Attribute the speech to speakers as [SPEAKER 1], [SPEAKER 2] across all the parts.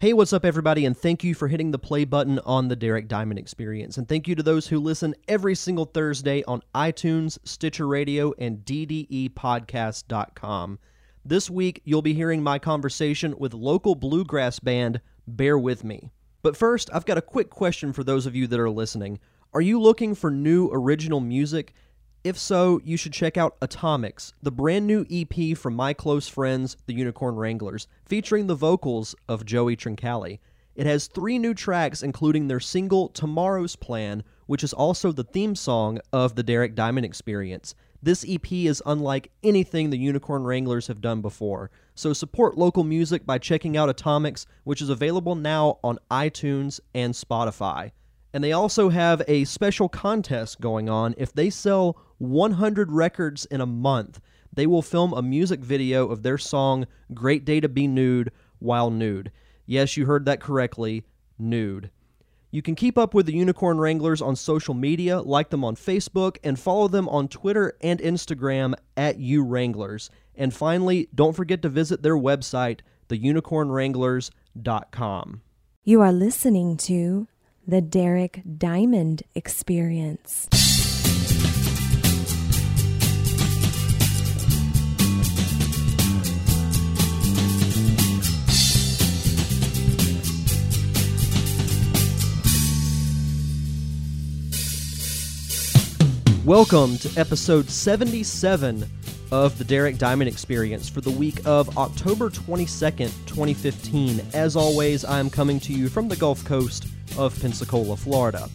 [SPEAKER 1] Hey, what's up, everybody, and thank you for hitting the play button on the Derek Diamond Experience. And thank you to those who listen every single Thursday on iTunes, Stitcher Radio, and DDEPodcast.com. This week, you'll be hearing my conversation with local bluegrass band Bear With Me. But first, I've got a quick question for those of you that are listening. Are you looking for new original music? If so, you should check out Atomics, the brand new EP from my close friends, the Unicorn Wranglers, featuring the vocals of Joey Trincali. It has three new tracks, including their single Tomorrow's Plan, which is also the theme song of the Derek Diamond Experience. This EP is unlike anything the Unicorn Wranglers have done before, so support local music by checking out Atomics, which is available now on iTunes and Spotify. And they also have a special contest going on. If they sell 100 records in a month, they will film a music video of their song Great Day to Be Nude while nude. Yes, you heard that correctly nude. You can keep up with the Unicorn Wranglers on social media, like them on Facebook, and follow them on Twitter and Instagram at UWranglers. And finally, don't forget to visit their website, theunicornwranglers.com.
[SPEAKER 2] You are listening to the Derek Diamond Experience.
[SPEAKER 1] Welcome to episode 77 of the Derek Diamond Experience for the week of October 22nd, 2015. As always, I am coming to you from the Gulf Coast of Pensacola, Florida.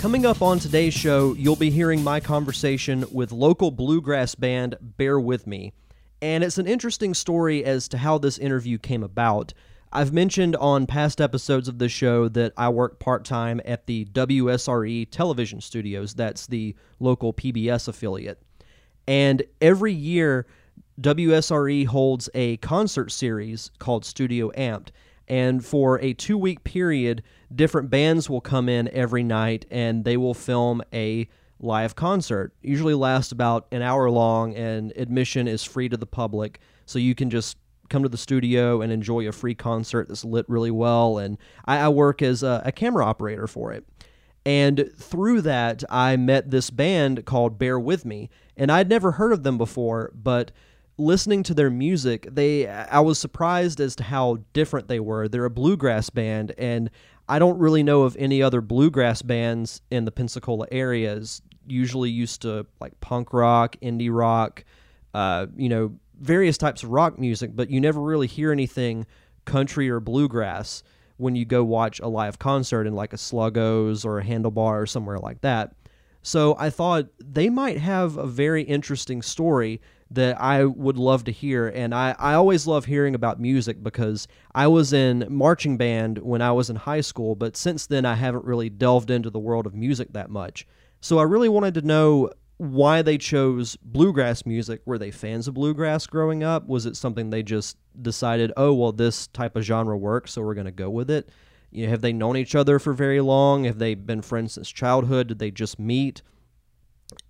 [SPEAKER 1] Coming up on today's show, you'll be hearing my conversation with local bluegrass band Bear With Me. And it's an interesting story as to how this interview came about. I've mentioned on past episodes of the show that I work part time at the WSRE television studios. That's the local PBS affiliate. And every year, WSRE holds a concert series called Studio Amped. And for a two week period, different bands will come in every night and they will film a live concert. Usually lasts about an hour long, and admission is free to the public. So you can just come to the studio and enjoy a free concert that's lit really well. And I, I work as a, a camera operator for it. And through that, I met this band called Bear With Me. And I'd never heard of them before, but listening to their music, they I was surprised as to how different they were. They're a bluegrass band, and I don't really know of any other bluegrass bands in the Pensacola areas. Usually used to like punk rock, indie rock, uh, you know, various types of rock music, but you never really hear anything country or bluegrass when you go watch a live concert in like a Sluggos or a Handlebar or somewhere like that. So I thought they might have a very interesting story that I would love to hear. And I, I always love hearing about music because I was in marching band when I was in high school, but since then I haven't really delved into the world of music that much. So I really wanted to know why they chose bluegrass music. Were they fans of bluegrass growing up? Was it something they just decided, oh, well, this type of genre works, so we're going to go with it? You know, have they known each other for very long? Have they been friends since childhood? Did they just meet?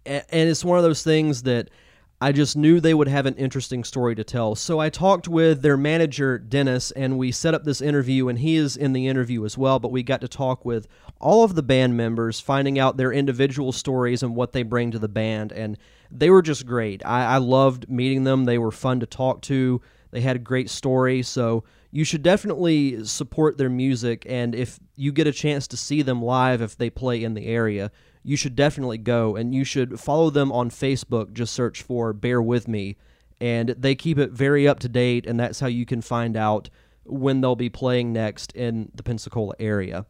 [SPEAKER 1] And it's one of those things that I just knew they would have an interesting story to tell. So I talked with their manager, Dennis, and we set up this interview, and he is in the interview as well. But we got to talk with all of the band members, finding out their individual stories and what they bring to the band. And they were just great. I, I loved meeting them, they were fun to talk to, they had a great story. So you should definitely support their music. And if you get a chance to see them live, if they play in the area, you should definitely go and you should follow them on Facebook. Just search for Bear With Me, and they keep it very up to date, and that's how you can find out when they'll be playing next in the Pensacola area.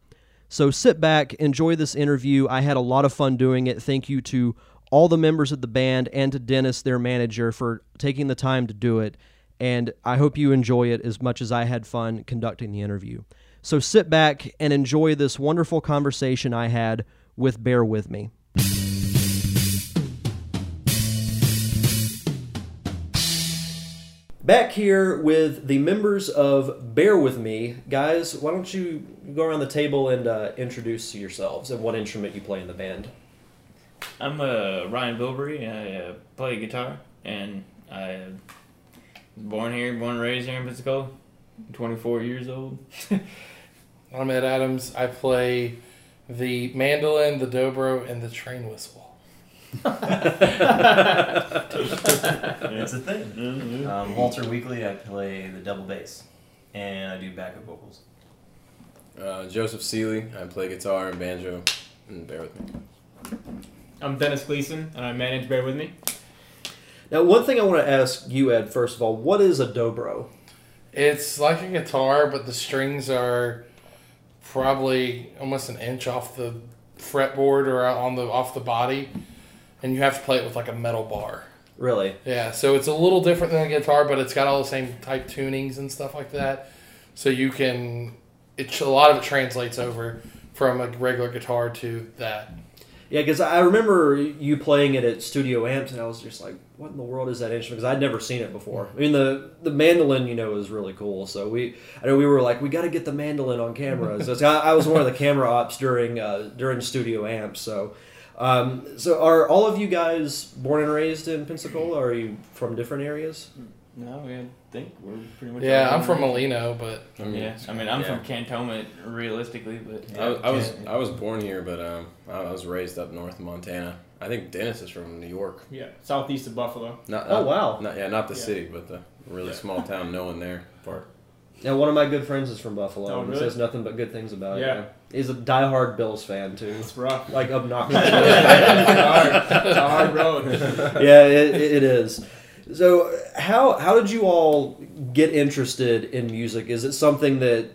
[SPEAKER 1] So sit back, enjoy this interview. I had a lot of fun doing it. Thank you to all the members of the band and to Dennis, their manager, for taking the time to do it. And I hope you enjoy it as much as I had fun conducting the interview. So sit back and enjoy this wonderful conversation I had with Bear With Me. Back here with the members of Bear With Me. Guys, why don't you go around the table and uh, introduce yourselves and what instrument you play in the band?
[SPEAKER 3] I'm uh, Ryan Bilberry. I uh, play guitar, and I was born here, born and raised here in Pensacola. 24 years old.
[SPEAKER 4] I'm Ed Adams. I play the mandolin, the dobro, and the train whistle.
[SPEAKER 5] It's a thing.
[SPEAKER 3] Mm-hmm.
[SPEAKER 5] Um, Walter Weekly, I play the double bass, and I do backup vocals.
[SPEAKER 6] Uh, Joseph Seeley, I play guitar and banjo, and bear with me.
[SPEAKER 7] I'm Dennis Gleason, and I manage Bear With Me.
[SPEAKER 1] Now, one thing I want to ask you, Ed, first of all, what is a dobro?
[SPEAKER 4] It's like a guitar, but the strings are probably almost an inch off the fretboard or on the off the body, and you have to play it with like a metal bar.
[SPEAKER 1] Really?
[SPEAKER 4] Yeah, so it's a little different than a guitar, but it's got all the same type tunings and stuff like that. So you can, it's a lot of it translates over from a regular guitar to that.
[SPEAKER 1] Yeah, because I remember you playing it at Studio Amps, and I was just like, "What in the world is that instrument?" Because I'd never seen it before. I mean, the the mandolin, you know, is really cool. So we, I know we were like, we got to get the mandolin on camera. so I, I was one of the camera ops during uh, during Studio Amps. So, um, so are all of you guys born and raised in Pensacola? Or are you from different areas?
[SPEAKER 3] No, I think we're pretty much.
[SPEAKER 4] Yeah, I'm from. Molino, but
[SPEAKER 6] I mean,
[SPEAKER 3] Yeah, I mean, I'm
[SPEAKER 6] yeah.
[SPEAKER 3] from Cantonment, realistically, but
[SPEAKER 6] I, I was I was born here, but um, I was raised up north in Montana. I think Dennis is from New York.
[SPEAKER 7] Yeah, southeast of Buffalo.
[SPEAKER 6] Not,
[SPEAKER 1] Oh wow!
[SPEAKER 6] Not yeah, not the
[SPEAKER 7] Yeah.
[SPEAKER 6] city, but the really
[SPEAKER 3] Yeah.
[SPEAKER 6] small town, no one there part.
[SPEAKER 1] Now, one of my good friends is from Buffalo.
[SPEAKER 7] Oh,
[SPEAKER 1] and
[SPEAKER 7] really?
[SPEAKER 1] Says nothing but good things about
[SPEAKER 7] Yeah.
[SPEAKER 1] it. Yeah. He's a diehard Bills fan too.
[SPEAKER 7] It's rough.
[SPEAKER 1] Like obnoxious.
[SPEAKER 7] it's hard. It's a hard road.
[SPEAKER 1] yeah, it, it is. So, how how did you all get interested in music? Is it something that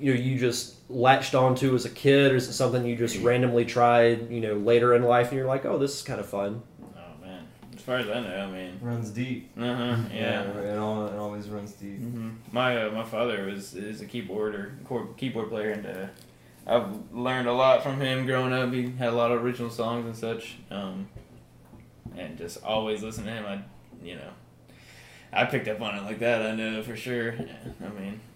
[SPEAKER 1] you know you just latched onto as a kid, or is it something you just randomly tried, you know, later in life, and you're like, oh, this is kind of fun?
[SPEAKER 3] oh man, as far as I know, I mean,
[SPEAKER 5] Runs deep.
[SPEAKER 3] uh huh, yeah.
[SPEAKER 5] it, all, it always runs deep.
[SPEAKER 3] hmm My uh, my father was is a keyboard or keyboard player, and uh, I've learned a lot from him growing up. He had a lot of original songs and such, um, and just always listen to him. I, you know, I picked up on it like that. I know for sure. I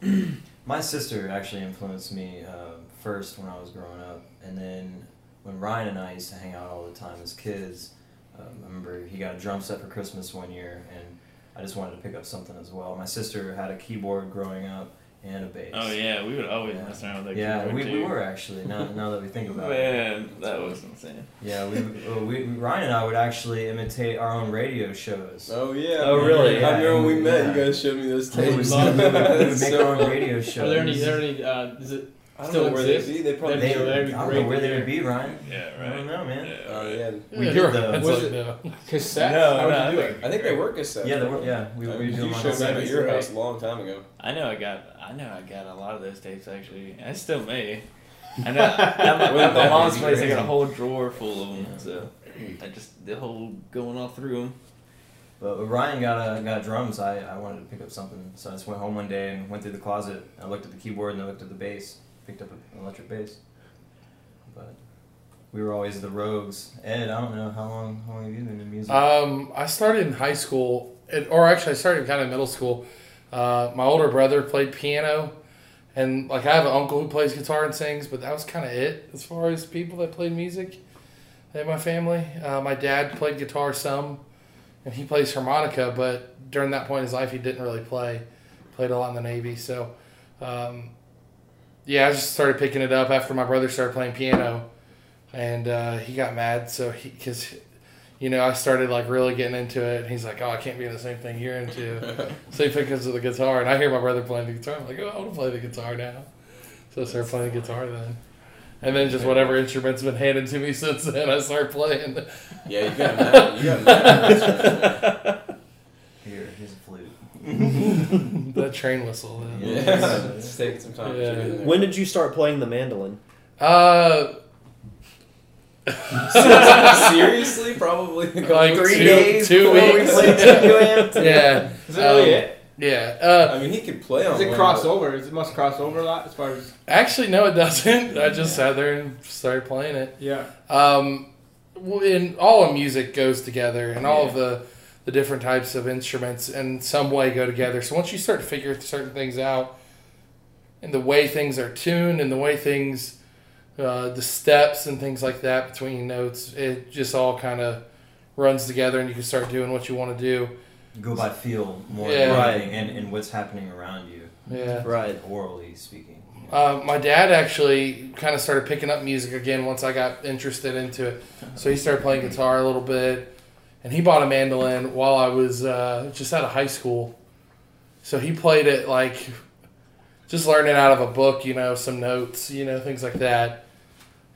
[SPEAKER 3] mean,
[SPEAKER 5] My sister actually influenced me uh, first when I was growing up, and then when Ryan and I used to hang out all the time as kids. Um, I remember he got a drum set for Christmas one year, and I just wanted to pick up something as well. My sister had a keyboard growing up and a bass.
[SPEAKER 3] oh yeah, we would always
[SPEAKER 5] Yeah.
[SPEAKER 3] mess around with that
[SPEAKER 5] Yeah,
[SPEAKER 3] keyboard
[SPEAKER 5] we,
[SPEAKER 3] too.
[SPEAKER 5] we were actually. Now, now that we think about it.
[SPEAKER 3] Man, that was insane.
[SPEAKER 5] Yeah, we, uh, we Ryan and I would actually imitate our own radio shows.
[SPEAKER 6] Oh yeah.
[SPEAKER 1] Oh, really?
[SPEAKER 5] Yeah.
[SPEAKER 6] I remember when we met.
[SPEAKER 5] Yeah.
[SPEAKER 6] You guys showed me those tapes.
[SPEAKER 5] we would make
[SPEAKER 6] So
[SPEAKER 5] our own radio shows.
[SPEAKER 7] Are there any? Are there any? Uh, is it?
[SPEAKER 6] I don't
[SPEAKER 7] Still
[SPEAKER 6] know where they'd be. They probably.
[SPEAKER 5] They,
[SPEAKER 7] Yeah, that'd
[SPEAKER 5] I don't know where they would be, Ryan.
[SPEAKER 3] Yeah, right.
[SPEAKER 5] I don't know, man.
[SPEAKER 3] Yeah,
[SPEAKER 6] Oh
[SPEAKER 3] right.
[SPEAKER 6] yeah.
[SPEAKER 5] We
[SPEAKER 4] You're
[SPEAKER 5] did the-
[SPEAKER 7] Was it-
[SPEAKER 4] no.
[SPEAKER 7] Cassette?
[SPEAKER 3] No,
[SPEAKER 7] How would
[SPEAKER 3] no,
[SPEAKER 7] you do
[SPEAKER 3] I
[SPEAKER 7] it?
[SPEAKER 6] I think they were cassettes.
[SPEAKER 5] Yeah, they were, yeah, we,
[SPEAKER 6] I
[SPEAKER 5] we
[SPEAKER 6] mean,
[SPEAKER 5] were
[SPEAKER 6] you
[SPEAKER 5] doing them
[SPEAKER 6] showed them at your house a long time ago.
[SPEAKER 3] I know I got I know I got a lot of those tapes actually. I still may. I know at my, at my mom's place I got a whole drawer full of them. So I just the whole going all through them.
[SPEAKER 5] But Ryan got a, got drums, I, I wanted to pick up something. So I just went home one day and went through the closet. I looked at the keyboard and I looked at the bass. Picked up an electric bass. But we were always the rogues. Ed, I don't know how long how long have you been in music?
[SPEAKER 4] Um, I started in high school, or actually, I started kind of middle school. Uh, my older brother played piano, and like I have an uncle who plays guitar and sings, but that was kind of it as far as people that played music in my family. Uh, my dad played guitar some, and he plays harmonica, but during that point in his life, he didn't really play. Played a lot in the Navy, so um, yeah, I just started picking it up after my brother started playing piano, and uh, he got mad. So he because you know I started like really getting into it, and he's like, "Oh, I can't be in the same thing you're into." so he picked up the guitar, and I hear my brother playing the guitar. I'm like, "Oh, I want to play the guitar now." So I started playing the guitar then. And then just whatever instrument's been handed to me since then, I start playing.
[SPEAKER 6] Yeah, you got mad. You got mad.
[SPEAKER 5] Here, here's a flute.
[SPEAKER 4] The train whistle.
[SPEAKER 6] yeah,
[SPEAKER 4] Yeah.
[SPEAKER 6] it's taking some time.
[SPEAKER 4] Yeah.
[SPEAKER 6] to get in there.
[SPEAKER 1] When did you start playing the mandolin?
[SPEAKER 4] Uh,
[SPEAKER 6] Seriously, probably
[SPEAKER 4] like
[SPEAKER 5] Three
[SPEAKER 4] two,
[SPEAKER 5] days
[SPEAKER 4] two
[SPEAKER 5] before we
[SPEAKER 4] weeks.
[SPEAKER 5] played Studio
[SPEAKER 4] yeah.
[SPEAKER 7] Is that really
[SPEAKER 4] Um,
[SPEAKER 7] it?
[SPEAKER 4] Yeah. Uh,
[SPEAKER 6] I mean, he could play on.
[SPEAKER 7] Does it
[SPEAKER 6] one,
[SPEAKER 7] cross over? Is It must cross over a lot as far as
[SPEAKER 4] actually, no, it doesn't. I just sat there and started playing it.
[SPEAKER 7] yeah.
[SPEAKER 4] Um, well, in all of music goes together, and all of the the different types of instruments in some way go together. So once you start to figure certain things out, and the way things are tuned, and the way things, uh, the steps and things like that between notes, it just all kind of runs together, and you can start doing what you want to do.
[SPEAKER 5] You go by feel more
[SPEAKER 4] Yeah.
[SPEAKER 1] Right.
[SPEAKER 5] and, and what's happening around you.
[SPEAKER 4] Yeah.
[SPEAKER 1] Right.
[SPEAKER 5] orally speaking.
[SPEAKER 4] Uh, my dad actually kind of started picking up music again once I got interested into it. So he started playing guitar a little bit, and he bought a mandolin while I was uh, just out of high school. So he played it like just learning out of a book, you know, some notes, you know, things like that.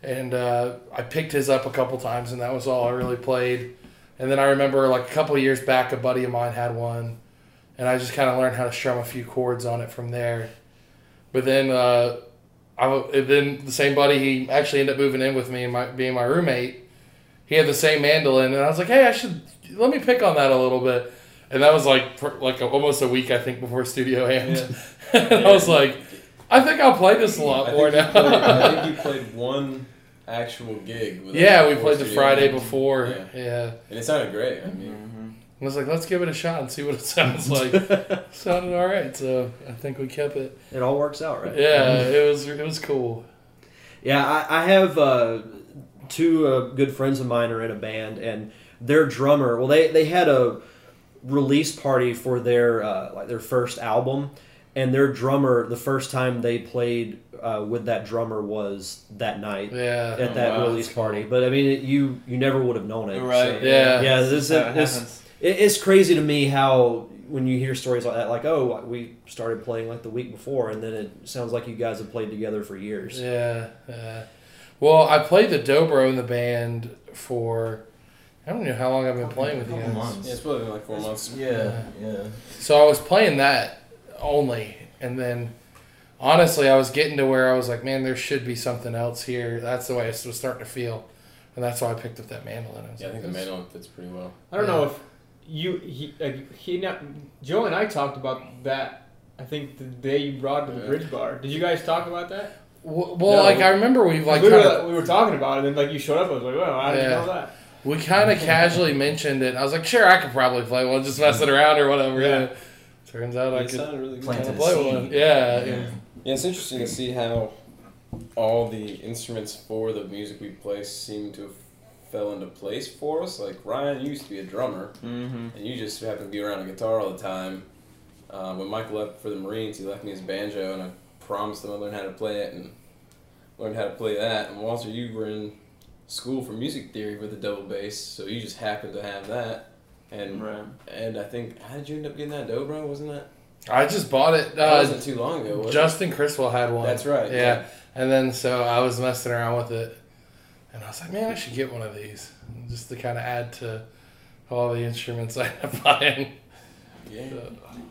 [SPEAKER 4] And uh, I picked his up a couple times, and that was all I really played. And then I remember like a couple years back, a buddy of mine had one, and I just kind of learned how to strum a few chords on it from there. But then, uh, I then the same buddy he actually ended up moving in with me and my being my roommate. He had the same mandolin, and I was like, "Hey, I should let me pick on that a little bit." And that was like for, like a, almost a week I think before studio end. and I was like, "I think I'll play this a lot
[SPEAKER 6] I
[SPEAKER 4] more now."
[SPEAKER 6] played, I think you played one actual gig. With
[SPEAKER 4] yeah, we played the Friday
[SPEAKER 6] End.
[SPEAKER 4] before.
[SPEAKER 6] Yeah.
[SPEAKER 4] Yeah.
[SPEAKER 6] and it sounded great. I mean,
[SPEAKER 4] I was like, let's give it a shot and see what it sounds like. Sounded all right, so I think we kept it.
[SPEAKER 1] It all works out, right?
[SPEAKER 4] Yeah, it was it was cool.
[SPEAKER 1] Yeah, I, I have uh, two uh, good friends of mine are in a band, and their drummer. Well, they they had a release party for their uh, like their first album, and their drummer. The first time they played uh, with that drummer was that night
[SPEAKER 4] Yeah.
[SPEAKER 1] at that
[SPEAKER 3] wow,
[SPEAKER 1] release
[SPEAKER 3] that's cool.
[SPEAKER 1] party. But I mean, it, you you never would have known it.
[SPEAKER 3] Right.
[SPEAKER 1] so-
[SPEAKER 4] Yeah.
[SPEAKER 1] yeah. This,
[SPEAKER 3] it
[SPEAKER 1] this, it, it's crazy to me how when you hear stories like that, like oh, we started playing like the week before, and then it sounds like you guys have played together for years.
[SPEAKER 4] Yeah, yeah. Well, I played the dobro in the band for I don't know how long I've been playing with you
[SPEAKER 5] Couple
[SPEAKER 4] guys.
[SPEAKER 5] months.
[SPEAKER 6] yeah, it's probably been like four months.
[SPEAKER 5] Yeah, yeah.
[SPEAKER 4] So I was playing that only, and then honestly, I was getting to where I was like, man, there should be something else here. That's the way I was starting to feel, and that's why I picked up that mandolin. I was
[SPEAKER 6] Yeah, I think the mandolin fits pretty well.
[SPEAKER 7] I don't
[SPEAKER 4] Yeah.
[SPEAKER 7] know if you he like, he not, Joe and I talked about that. I think the day you brought to the
[SPEAKER 6] Yeah.
[SPEAKER 7] bridge bar. Did you guys talk about that?
[SPEAKER 4] Well, well
[SPEAKER 7] No.
[SPEAKER 4] like I remember we like
[SPEAKER 7] we,
[SPEAKER 4] kinda,
[SPEAKER 7] were, we were talking about it, and then like you showed up. I was like, "Well, how did
[SPEAKER 4] Yeah.
[SPEAKER 7] you know that?"
[SPEAKER 4] we kind of casually mentioned it. I was like, sure, I could probably play one, just messing around or whatever.
[SPEAKER 7] Yeah.
[SPEAKER 4] Yeah. Turns out I could
[SPEAKER 6] really good.
[SPEAKER 5] Planted
[SPEAKER 4] kinda
[SPEAKER 5] a
[SPEAKER 4] play
[SPEAKER 5] seed.
[SPEAKER 4] one. Yeah,
[SPEAKER 5] Yeah.
[SPEAKER 4] yeah.
[SPEAKER 6] Yeah, it's interesting to see how all the instruments for the music we play seem to have fell into place for us. Like Ryan used to be a drummer,
[SPEAKER 3] Mm-hmm.
[SPEAKER 6] and you just happen to be around a guitar all the time. Uh, when Mike left for the Marines, he left me his banjo, and I promised them I'd learn how to play it, and learned how to play that. And Walter, you were in school for music theory with a double bass, so you just happened to have that. And
[SPEAKER 3] Right.
[SPEAKER 6] and I think how did you end up getting that dobro? Wasn't that?
[SPEAKER 4] I just bought it.
[SPEAKER 6] That
[SPEAKER 4] Uh,
[SPEAKER 6] wasn't too long ago. Was it?
[SPEAKER 4] Justin Criswell had one.
[SPEAKER 6] That's right.
[SPEAKER 4] Yeah. And then so I was messing around with it, and I was like, man, I should get one of these just to kind of add to all the instruments I have buying.
[SPEAKER 6] Yeah.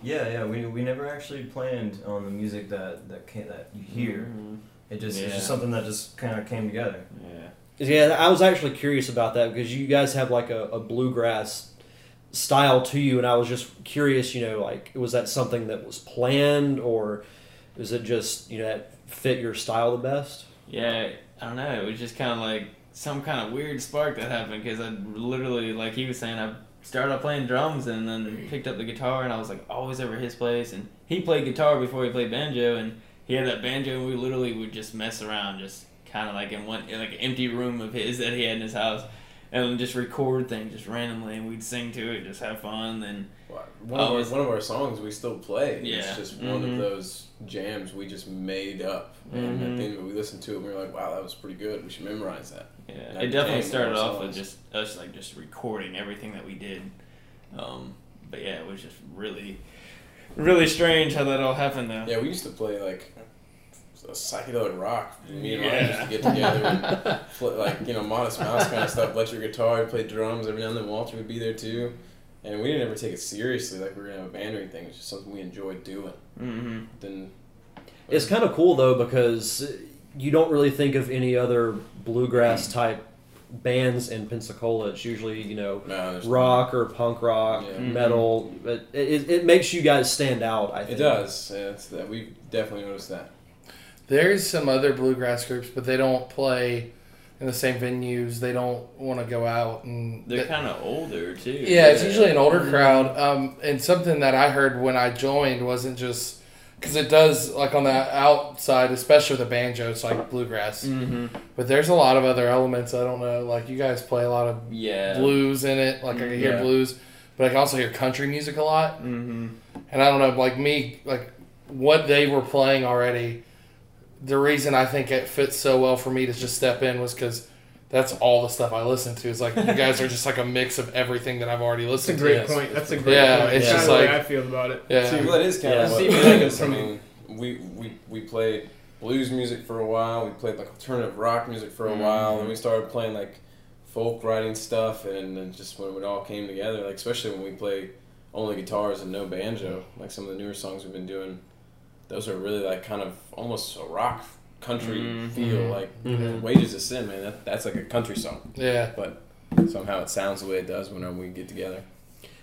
[SPEAKER 5] Yeah, yeah. We, we never actually planned on the music that that came, that you hear.
[SPEAKER 3] Mhm.
[SPEAKER 5] It just it's just something that just kind of came together.
[SPEAKER 3] Yeah.
[SPEAKER 1] Yeah, I was actually curious about that because you guys have like a, a bluegrass style to you, and I was just curious, you know, like was that something that was planned or is it just you know that fit your style the best?
[SPEAKER 3] Yeah, I don't know. It was just kind of like some kind of weird spark that happened because I literally, like he was saying, I started off playing drums and then picked up the guitar and I was like always over his place and he played guitar before he played banjo and he had that banjo and we literally would just mess around, just kind of like in one in like an empty room of his that he had in his house. And just record things just randomly, and we'd sing to it, just have fun. Then
[SPEAKER 6] One of,
[SPEAKER 3] Oh,
[SPEAKER 6] our, one of our songs we still play.
[SPEAKER 3] Yeah.
[SPEAKER 6] It's just one
[SPEAKER 3] Mhm.
[SPEAKER 6] of those jams we just made up. And
[SPEAKER 3] Mhm.
[SPEAKER 6] at the end of it, we listened to it and we were like, wow, that was pretty good. We should memorize that.
[SPEAKER 3] Yeah,
[SPEAKER 6] That
[SPEAKER 3] it definitely started off
[SPEAKER 6] our
[SPEAKER 3] with just us like just recording everything that we did. Um, but yeah, it was just really, really strange how that all happened though.
[SPEAKER 6] Yeah, we used to play like a psychedelic rock. Me and
[SPEAKER 3] Yeah.
[SPEAKER 6] Ryan used to get together and play, like, you know, Modest Mouse kind of stuff, electric guitar, play drums. Every now and then Walter would be there too. And we didn't ever take it seriously, like we were going to have a band or anything. It's just something we enjoyed doing.
[SPEAKER 3] Mm-hmm.
[SPEAKER 6] Then
[SPEAKER 1] It's kind of cool though because you don't really think of any other bluegrass type bands in Pensacola. It's usually you know
[SPEAKER 6] no, there's
[SPEAKER 1] rock or punk rock,
[SPEAKER 6] Yeah.
[SPEAKER 1] metal. But it, it, it makes you guys stand out. I think
[SPEAKER 6] It does. Yeah, it's that. We definitely noticed that.
[SPEAKER 4] There's some other bluegrass groups, but they don't play in the same venues. They don't want to go out and
[SPEAKER 3] They're
[SPEAKER 4] that-
[SPEAKER 3] kind of older too.
[SPEAKER 4] Yeah, it's usually an older crowd. Um, and something that I heard when I joined wasn't just because it does like on the outside, especially with the banjo, it's like bluegrass.
[SPEAKER 3] Mm-hmm.
[SPEAKER 4] But there's a lot of other elements. I don't know. Like you guys play a lot of
[SPEAKER 3] Yeah.
[SPEAKER 4] blues in it. Like I can hear
[SPEAKER 3] Yeah.
[SPEAKER 4] blues, but I can also hear country music a lot.
[SPEAKER 3] Mm-hmm.
[SPEAKER 4] And I don't know, like me, like what they were playing already, the reason I think it fits so well for me to just step in was because that's all the stuff I listen to. Is like you guys are just like a mix of everything that I've already listened to.
[SPEAKER 7] That's a great
[SPEAKER 4] to.
[SPEAKER 7] point. That's a great
[SPEAKER 4] Yeah,
[SPEAKER 7] point.
[SPEAKER 4] it's
[SPEAKER 7] Kinda
[SPEAKER 4] just
[SPEAKER 7] the way
[SPEAKER 4] like-
[SPEAKER 7] I feel about it.
[SPEAKER 4] Yeah.
[SPEAKER 7] too.
[SPEAKER 6] Well, that is kind
[SPEAKER 3] Yeah.
[SPEAKER 6] of what
[SPEAKER 3] See,
[SPEAKER 6] I
[SPEAKER 3] like,
[SPEAKER 6] guess. I mean, we, we we played blues music for a while. We played like alternative rock music for a
[SPEAKER 3] Mhm.
[SPEAKER 6] while, and we started playing like folk writing stuff. And then just when it all came together, like especially when we play only guitars and no banjo, like some of the newer songs we've been doing, those are really like kind of almost a rock country
[SPEAKER 3] Mhm.
[SPEAKER 6] feel. Like
[SPEAKER 1] Mhm.
[SPEAKER 6] "Wages of Sin," man, that, that's like a country song,
[SPEAKER 4] Yeah.
[SPEAKER 6] but somehow it sounds the way it does whenever we get together.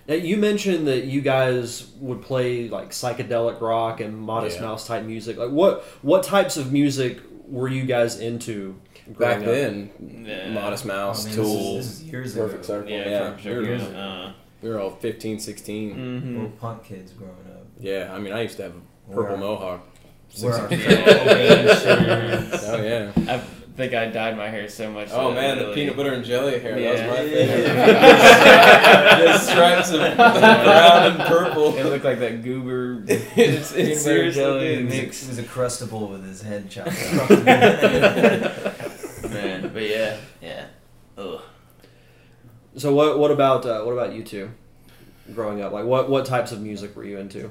[SPEAKER 1] Now, you mentioned that you guys would play like psychedelic rock and Modest
[SPEAKER 6] Yeah.
[SPEAKER 1] Mouse type music. Like what what types of music were you guys into
[SPEAKER 6] Back
[SPEAKER 1] up?
[SPEAKER 6] then,
[SPEAKER 3] Yeah.
[SPEAKER 6] Modest
[SPEAKER 5] I
[SPEAKER 6] Mouse,
[SPEAKER 5] mean,
[SPEAKER 6] Tool,
[SPEAKER 5] This is, this is years
[SPEAKER 6] Perfect
[SPEAKER 5] ago.
[SPEAKER 6] Circle.
[SPEAKER 3] Yeah,
[SPEAKER 6] Yeah,
[SPEAKER 3] for
[SPEAKER 6] we
[SPEAKER 3] sure.
[SPEAKER 6] were,
[SPEAKER 3] Uh,
[SPEAKER 6] we were all 15, 16.
[SPEAKER 3] mhm.
[SPEAKER 5] Little punk kids growing up.
[SPEAKER 6] Yeah, I mean, I used to have a
[SPEAKER 5] Where
[SPEAKER 6] purple
[SPEAKER 5] our-
[SPEAKER 6] mohawk.
[SPEAKER 5] Where our
[SPEAKER 6] Oh yeah.
[SPEAKER 3] I think I dyed my hair so much.
[SPEAKER 6] Oh
[SPEAKER 3] that
[SPEAKER 6] man, the peanut butter and jelly hair.
[SPEAKER 3] Yeah.
[SPEAKER 6] That was my
[SPEAKER 3] Yeah.
[SPEAKER 6] favorite. the stripes of brown and purple.
[SPEAKER 3] It looked like that goober.
[SPEAKER 6] It's,
[SPEAKER 3] peanut
[SPEAKER 6] it's
[SPEAKER 3] butter
[SPEAKER 6] seriously
[SPEAKER 3] jelly
[SPEAKER 6] did.
[SPEAKER 5] He was, a,
[SPEAKER 3] mix.
[SPEAKER 5] he was a crustable with his head chopped off.
[SPEAKER 3] Man, but yeah, yeah. Ugh.
[SPEAKER 1] So what what about uh, what about you two growing up? Like what what types of music were you into?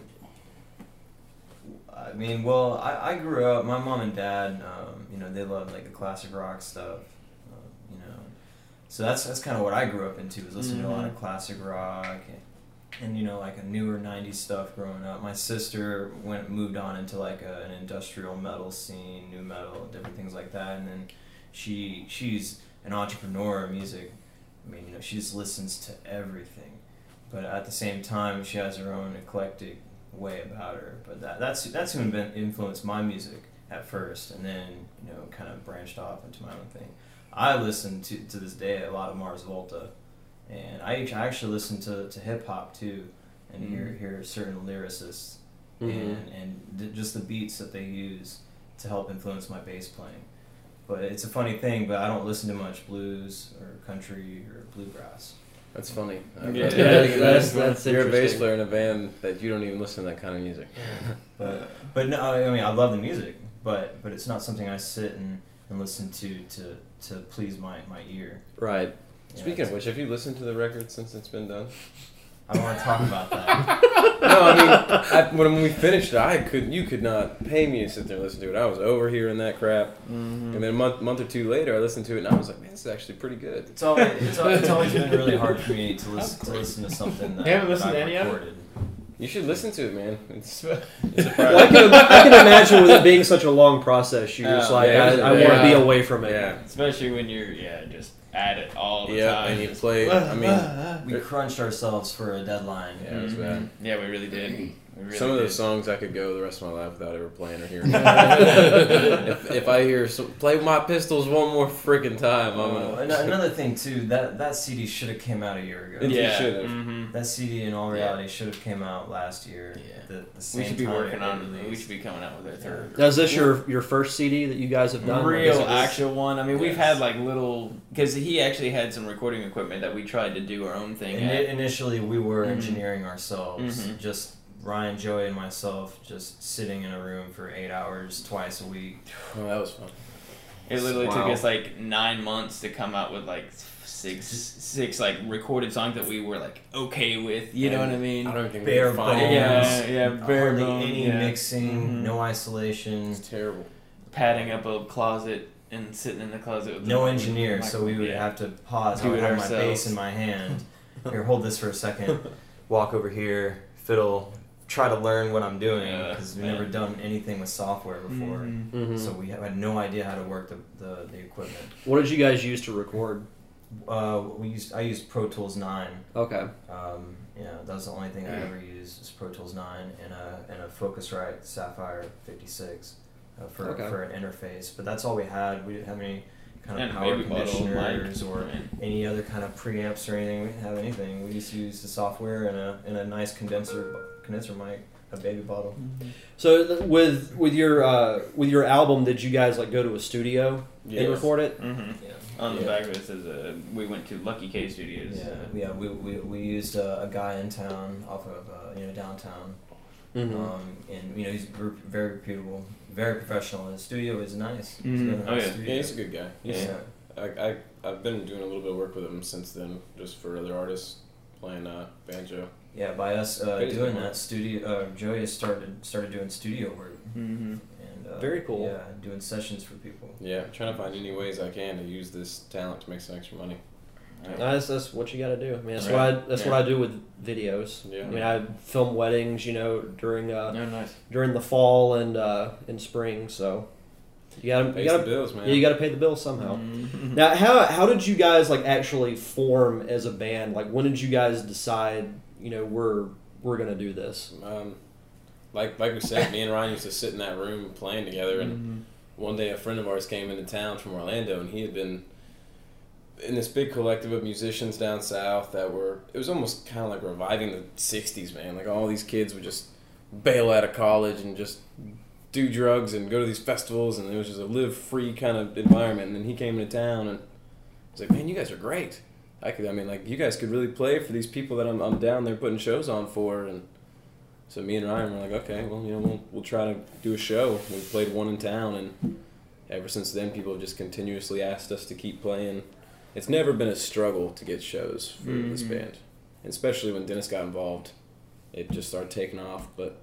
[SPEAKER 5] I mean, well, I, I grew up. My mom and dad, um, you know, they loved like the classic rock stuff. Uh, you know, so that's that's kind of what I grew up into was listening to a lot of classic rock and, and you know like a newer '90s stuff growing up. My sister went moved on into like a, an industrial metal scene, new metal, different things like that, and then she she's an entrepreneur in music. I mean, you know, she just listens to everything, but at the same time, she has her own eclectic way about her. But that, that's that's who influenced my music at first, and then you know kind of branched off into my own thing. I listen to to this day a lot of Mars Volta, and I act- I actually listen to, to hip hop too, and hear hear certain lyricists
[SPEAKER 1] Mhm.
[SPEAKER 5] and and th- just the beats that they use to help influence my bass playing. But it's a funny thing, but I don't listen to much blues or country or bluegrass.
[SPEAKER 6] That's funny.
[SPEAKER 3] Yeah,
[SPEAKER 1] that's- that's- that's
[SPEAKER 6] You're a bass player in a band that you don't even listen to that kind of music.
[SPEAKER 5] But but no, I mean I love the music, but but it's not something I sit and, and listen to to to please my, my ear.
[SPEAKER 1] Right.
[SPEAKER 5] Yeah,
[SPEAKER 6] Speaking of which, have you listened to the record since it's been done?
[SPEAKER 5] I don't want to talk about that.
[SPEAKER 6] no, I mean, I, when we finished it, I could you could not pay me to sit there and listen to it. I was overhearing that crap,
[SPEAKER 3] Mm-hmm.
[SPEAKER 6] and then a month month or two later, I listened to it, and I was like, man, this is actually pretty good.
[SPEAKER 5] It's always it's, al- it's always been really hard for me to listen to listen to something that
[SPEAKER 7] You haven't
[SPEAKER 5] that
[SPEAKER 7] listened to
[SPEAKER 5] I
[SPEAKER 7] any of it?
[SPEAKER 5] recorded.
[SPEAKER 6] You should listen to it, man. It's, it's
[SPEAKER 1] Well, I, can, I can imagine with it being such a long process, you're just like,
[SPEAKER 6] yeah,
[SPEAKER 1] I, I want to be away from it.
[SPEAKER 6] yeah,
[SPEAKER 3] Especially when you're yeah just at it all the
[SPEAKER 6] yeah,
[SPEAKER 3] time.
[SPEAKER 6] and you play. I mean,
[SPEAKER 5] We crunched ourselves for a deadline.
[SPEAKER 6] yeah, it was mm-hmm. bad.
[SPEAKER 3] Yeah, we really did. We really
[SPEAKER 6] Some of
[SPEAKER 3] did.
[SPEAKER 6] those songs I could go the rest of my life without ever playing or hearing. if, if I hear some, play my pistols one more freaking time, I'm
[SPEAKER 5] Oh,
[SPEAKER 6] gonna.
[SPEAKER 5] and another thing too, that that CD should have came out a year ago.
[SPEAKER 6] It
[SPEAKER 3] Yeah.
[SPEAKER 6] should've.
[SPEAKER 3] mhm.
[SPEAKER 5] That CD, in all reality, should have came out last year.
[SPEAKER 3] Yeah.
[SPEAKER 5] at The, the same
[SPEAKER 3] We should be
[SPEAKER 5] time
[SPEAKER 3] working on.
[SPEAKER 5] released.
[SPEAKER 3] We should be coming out with our third.
[SPEAKER 1] Now, is this your your first CD that you guys have done?
[SPEAKER 3] Real
[SPEAKER 1] it-
[SPEAKER 3] actual one. I mean, we've had like little because he actually had some recording equipment that we tried to do our own thing.
[SPEAKER 5] Ini-
[SPEAKER 3] at.
[SPEAKER 5] initially, we were
[SPEAKER 3] Mhm.
[SPEAKER 5] engineering ourselves.
[SPEAKER 3] Mhm.
[SPEAKER 5] Just Ryan, Joey, and myself, just sitting in a room for eight hours twice a week.
[SPEAKER 6] Oh, that was fun.
[SPEAKER 3] It literally took us like nine months to come out with like six six like recorded songs that we were like okay with. You know what I mean?
[SPEAKER 6] I don't think
[SPEAKER 5] Bare
[SPEAKER 6] we could find
[SPEAKER 5] bones.
[SPEAKER 6] it.
[SPEAKER 3] Yeah, yeah, bare
[SPEAKER 5] Hardly
[SPEAKER 3] bones,
[SPEAKER 5] any
[SPEAKER 3] yeah.
[SPEAKER 5] mixing,
[SPEAKER 3] Mhm.
[SPEAKER 5] no isolation,
[SPEAKER 6] It's terrible.
[SPEAKER 3] Padding up a closet and sitting in the closet with
[SPEAKER 5] no
[SPEAKER 3] the
[SPEAKER 5] engineer. So we would
[SPEAKER 3] yeah.
[SPEAKER 5] have to pause.
[SPEAKER 3] Do
[SPEAKER 5] I would
[SPEAKER 3] it
[SPEAKER 5] have my bass in my hand. Here, hold this for a second. Walk over here, fiddle. Try to learn what I'm doing
[SPEAKER 3] Yeah,
[SPEAKER 5] because we've
[SPEAKER 3] man.
[SPEAKER 5] never done anything with software before.
[SPEAKER 3] Mhm.
[SPEAKER 1] Mhm.
[SPEAKER 5] So we had no idea how to work the, the, the equipment.
[SPEAKER 1] What did you guys use to record?
[SPEAKER 5] Uh, we used I used Pro Tools nine.
[SPEAKER 1] Okay.
[SPEAKER 5] Um, you know, that was the only thing I ever used was Pro Tools nine and a and a Focusrite Saffire fifty six uh, for
[SPEAKER 1] Okay.
[SPEAKER 5] for an interface. But that's all we had. We didn't have any kind of
[SPEAKER 3] And
[SPEAKER 5] power
[SPEAKER 3] baby bottle
[SPEAKER 5] conditioners or
[SPEAKER 3] Right.
[SPEAKER 5] any other kind of preamps or anything. We didn't have anything. We just used the software and a and a nice condenser condenser mic, a baby bottle.
[SPEAKER 1] So th- with with your uh, with your album, did you guys like go to a studio
[SPEAKER 6] Yes.
[SPEAKER 1] and record it?
[SPEAKER 3] Mhm.
[SPEAKER 5] Yeah.
[SPEAKER 3] On the
[SPEAKER 5] Yeah.
[SPEAKER 3] back of it says uh, we went to Lucky K Studios.
[SPEAKER 5] Yeah, yeah. We, we, we used uh, a guy in town off of uh, you know downtown,
[SPEAKER 1] Mhm.
[SPEAKER 5] Um, and you know he's very reputable, very professional. His studio is nice. He's
[SPEAKER 3] Mhm.
[SPEAKER 5] got
[SPEAKER 3] Oh,
[SPEAKER 5] nice
[SPEAKER 3] yeah.
[SPEAKER 5] studio.
[SPEAKER 6] Yeah, he's a good guy. He's,
[SPEAKER 5] Yeah.
[SPEAKER 6] I, I, I've been doing a little bit of work with him since then, just for other artists, playing uh, banjo.
[SPEAKER 5] Yeah, by us uh, doing that studio, uh, Joey has started started doing studio work
[SPEAKER 3] Mm-hmm.
[SPEAKER 5] and uh,
[SPEAKER 1] Very cool.
[SPEAKER 5] Yeah, doing sessions for people.
[SPEAKER 6] Yeah, trying to find any ways I can to use this talent to make some extra money.
[SPEAKER 1] That's, that's what you got to do. I mean, that's
[SPEAKER 3] Right.
[SPEAKER 1] what I that's
[SPEAKER 3] Yeah.
[SPEAKER 1] what I do with videos.
[SPEAKER 6] Yeah.
[SPEAKER 1] I mean, I film weddings, you know, during uh,
[SPEAKER 3] Oh, nice.
[SPEAKER 1] during the fall and uh, in spring. So you got to
[SPEAKER 6] Pays
[SPEAKER 1] you got
[SPEAKER 6] the
[SPEAKER 1] to
[SPEAKER 6] bills, man.
[SPEAKER 1] yeah, you got to pay the bills somehow.
[SPEAKER 3] Mhm.
[SPEAKER 1] Now, how how did you guys like actually form as a band? Like, when did you guys decide? You know, we're we're gonna do this.
[SPEAKER 6] Um, like like we said, me and Ryan used to sit in that room playing together, and
[SPEAKER 3] Mhm.
[SPEAKER 6] one day a friend of ours came into town from Orlando, and he had been in this big collective of musicians down south that were. It was almost kind of like reviving the '60s, man. Like all these kids would just bail out of college and just do drugs and go to these festivals, and it was just a live free kind of environment. And then he came into town, and I was like, "Man, you guys are great." I could, I mean, like you guys could really play for these people that I'm, I'm down there putting shows on for, and so me and Ryan were like, okay, well, you know, we'll, we'll try to do a show. We played one in town, and ever since then, people have just continuously asked us to keep playing. It's never been a struggle to get shows for this
[SPEAKER 3] Mhm.
[SPEAKER 6] band, and especially when Dennis got involved, it just started taking off. But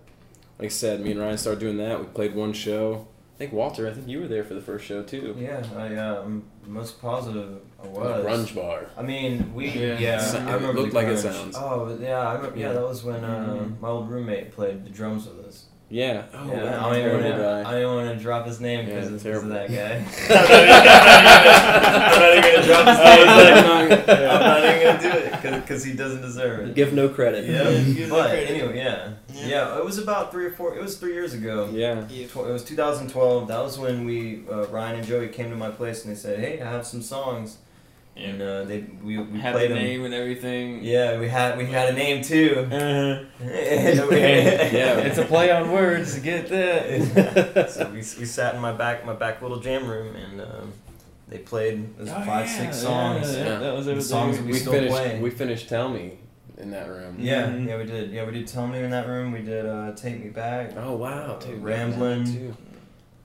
[SPEAKER 6] like I said, me and Ryan started doing that. We played one show. I think Walter, I think you were there for the first show too.
[SPEAKER 5] Yeah, I uh, I'm most positive I was.
[SPEAKER 6] Grunge bar.
[SPEAKER 5] I mean, we yeah.
[SPEAKER 3] Yeah.
[SPEAKER 6] So-
[SPEAKER 5] I
[SPEAKER 6] it
[SPEAKER 5] remember
[SPEAKER 6] looked
[SPEAKER 5] the
[SPEAKER 6] like it
[SPEAKER 5] grunge.
[SPEAKER 6] sounds.
[SPEAKER 5] Oh yeah, I remember, yeah,
[SPEAKER 6] Yeah.
[SPEAKER 5] that was when uh,
[SPEAKER 3] Mhm.
[SPEAKER 5] my old roommate played the drums with us.
[SPEAKER 6] Yeah. Oh,
[SPEAKER 5] yeah,
[SPEAKER 6] wow,
[SPEAKER 5] I don't even wanna. I don't want to drop his name
[SPEAKER 6] Yeah,
[SPEAKER 5] because of
[SPEAKER 6] terrible.
[SPEAKER 5] that guy.
[SPEAKER 3] I'm not even gonna drop his
[SPEAKER 5] I was
[SPEAKER 3] name.
[SPEAKER 5] like, I'm not even gonna do it because he doesn't deserve it.
[SPEAKER 1] Give no credit.
[SPEAKER 5] Yeah,
[SPEAKER 3] Give no
[SPEAKER 5] but
[SPEAKER 3] credit.
[SPEAKER 5] anyway, yeah.
[SPEAKER 3] Yeah.
[SPEAKER 5] yeah, It was about three or four. It was three years ago.
[SPEAKER 6] Yeah.
[SPEAKER 5] It was 2012. That was when we uh, Ryan and Joey came to my place and they said, "Hey, I have some songs," and uh, they we, we
[SPEAKER 3] Had
[SPEAKER 5] played
[SPEAKER 3] the
[SPEAKER 5] them.
[SPEAKER 3] name and everything.
[SPEAKER 5] Yeah, we had we had a name too.
[SPEAKER 3] Uh-huh.
[SPEAKER 6] Yeah.
[SPEAKER 3] It's a play on words. Get that.
[SPEAKER 5] so we, we sat in my back my back little jam room and um, they played it was
[SPEAKER 3] Oh,
[SPEAKER 5] five
[SPEAKER 3] yeah,
[SPEAKER 5] six
[SPEAKER 3] yeah,
[SPEAKER 5] songs.
[SPEAKER 3] Yeah, that was
[SPEAKER 5] The songs we
[SPEAKER 6] We
[SPEAKER 5] still
[SPEAKER 6] finished.
[SPEAKER 5] play.
[SPEAKER 6] We finished. Tell me, in that room.
[SPEAKER 5] Yeah,
[SPEAKER 3] Mhm.
[SPEAKER 5] yeah, we did. Yeah, we did. Tell me in that room. We did uh, Take Me Back.
[SPEAKER 6] Oh wow, dude.
[SPEAKER 5] Ramblin'.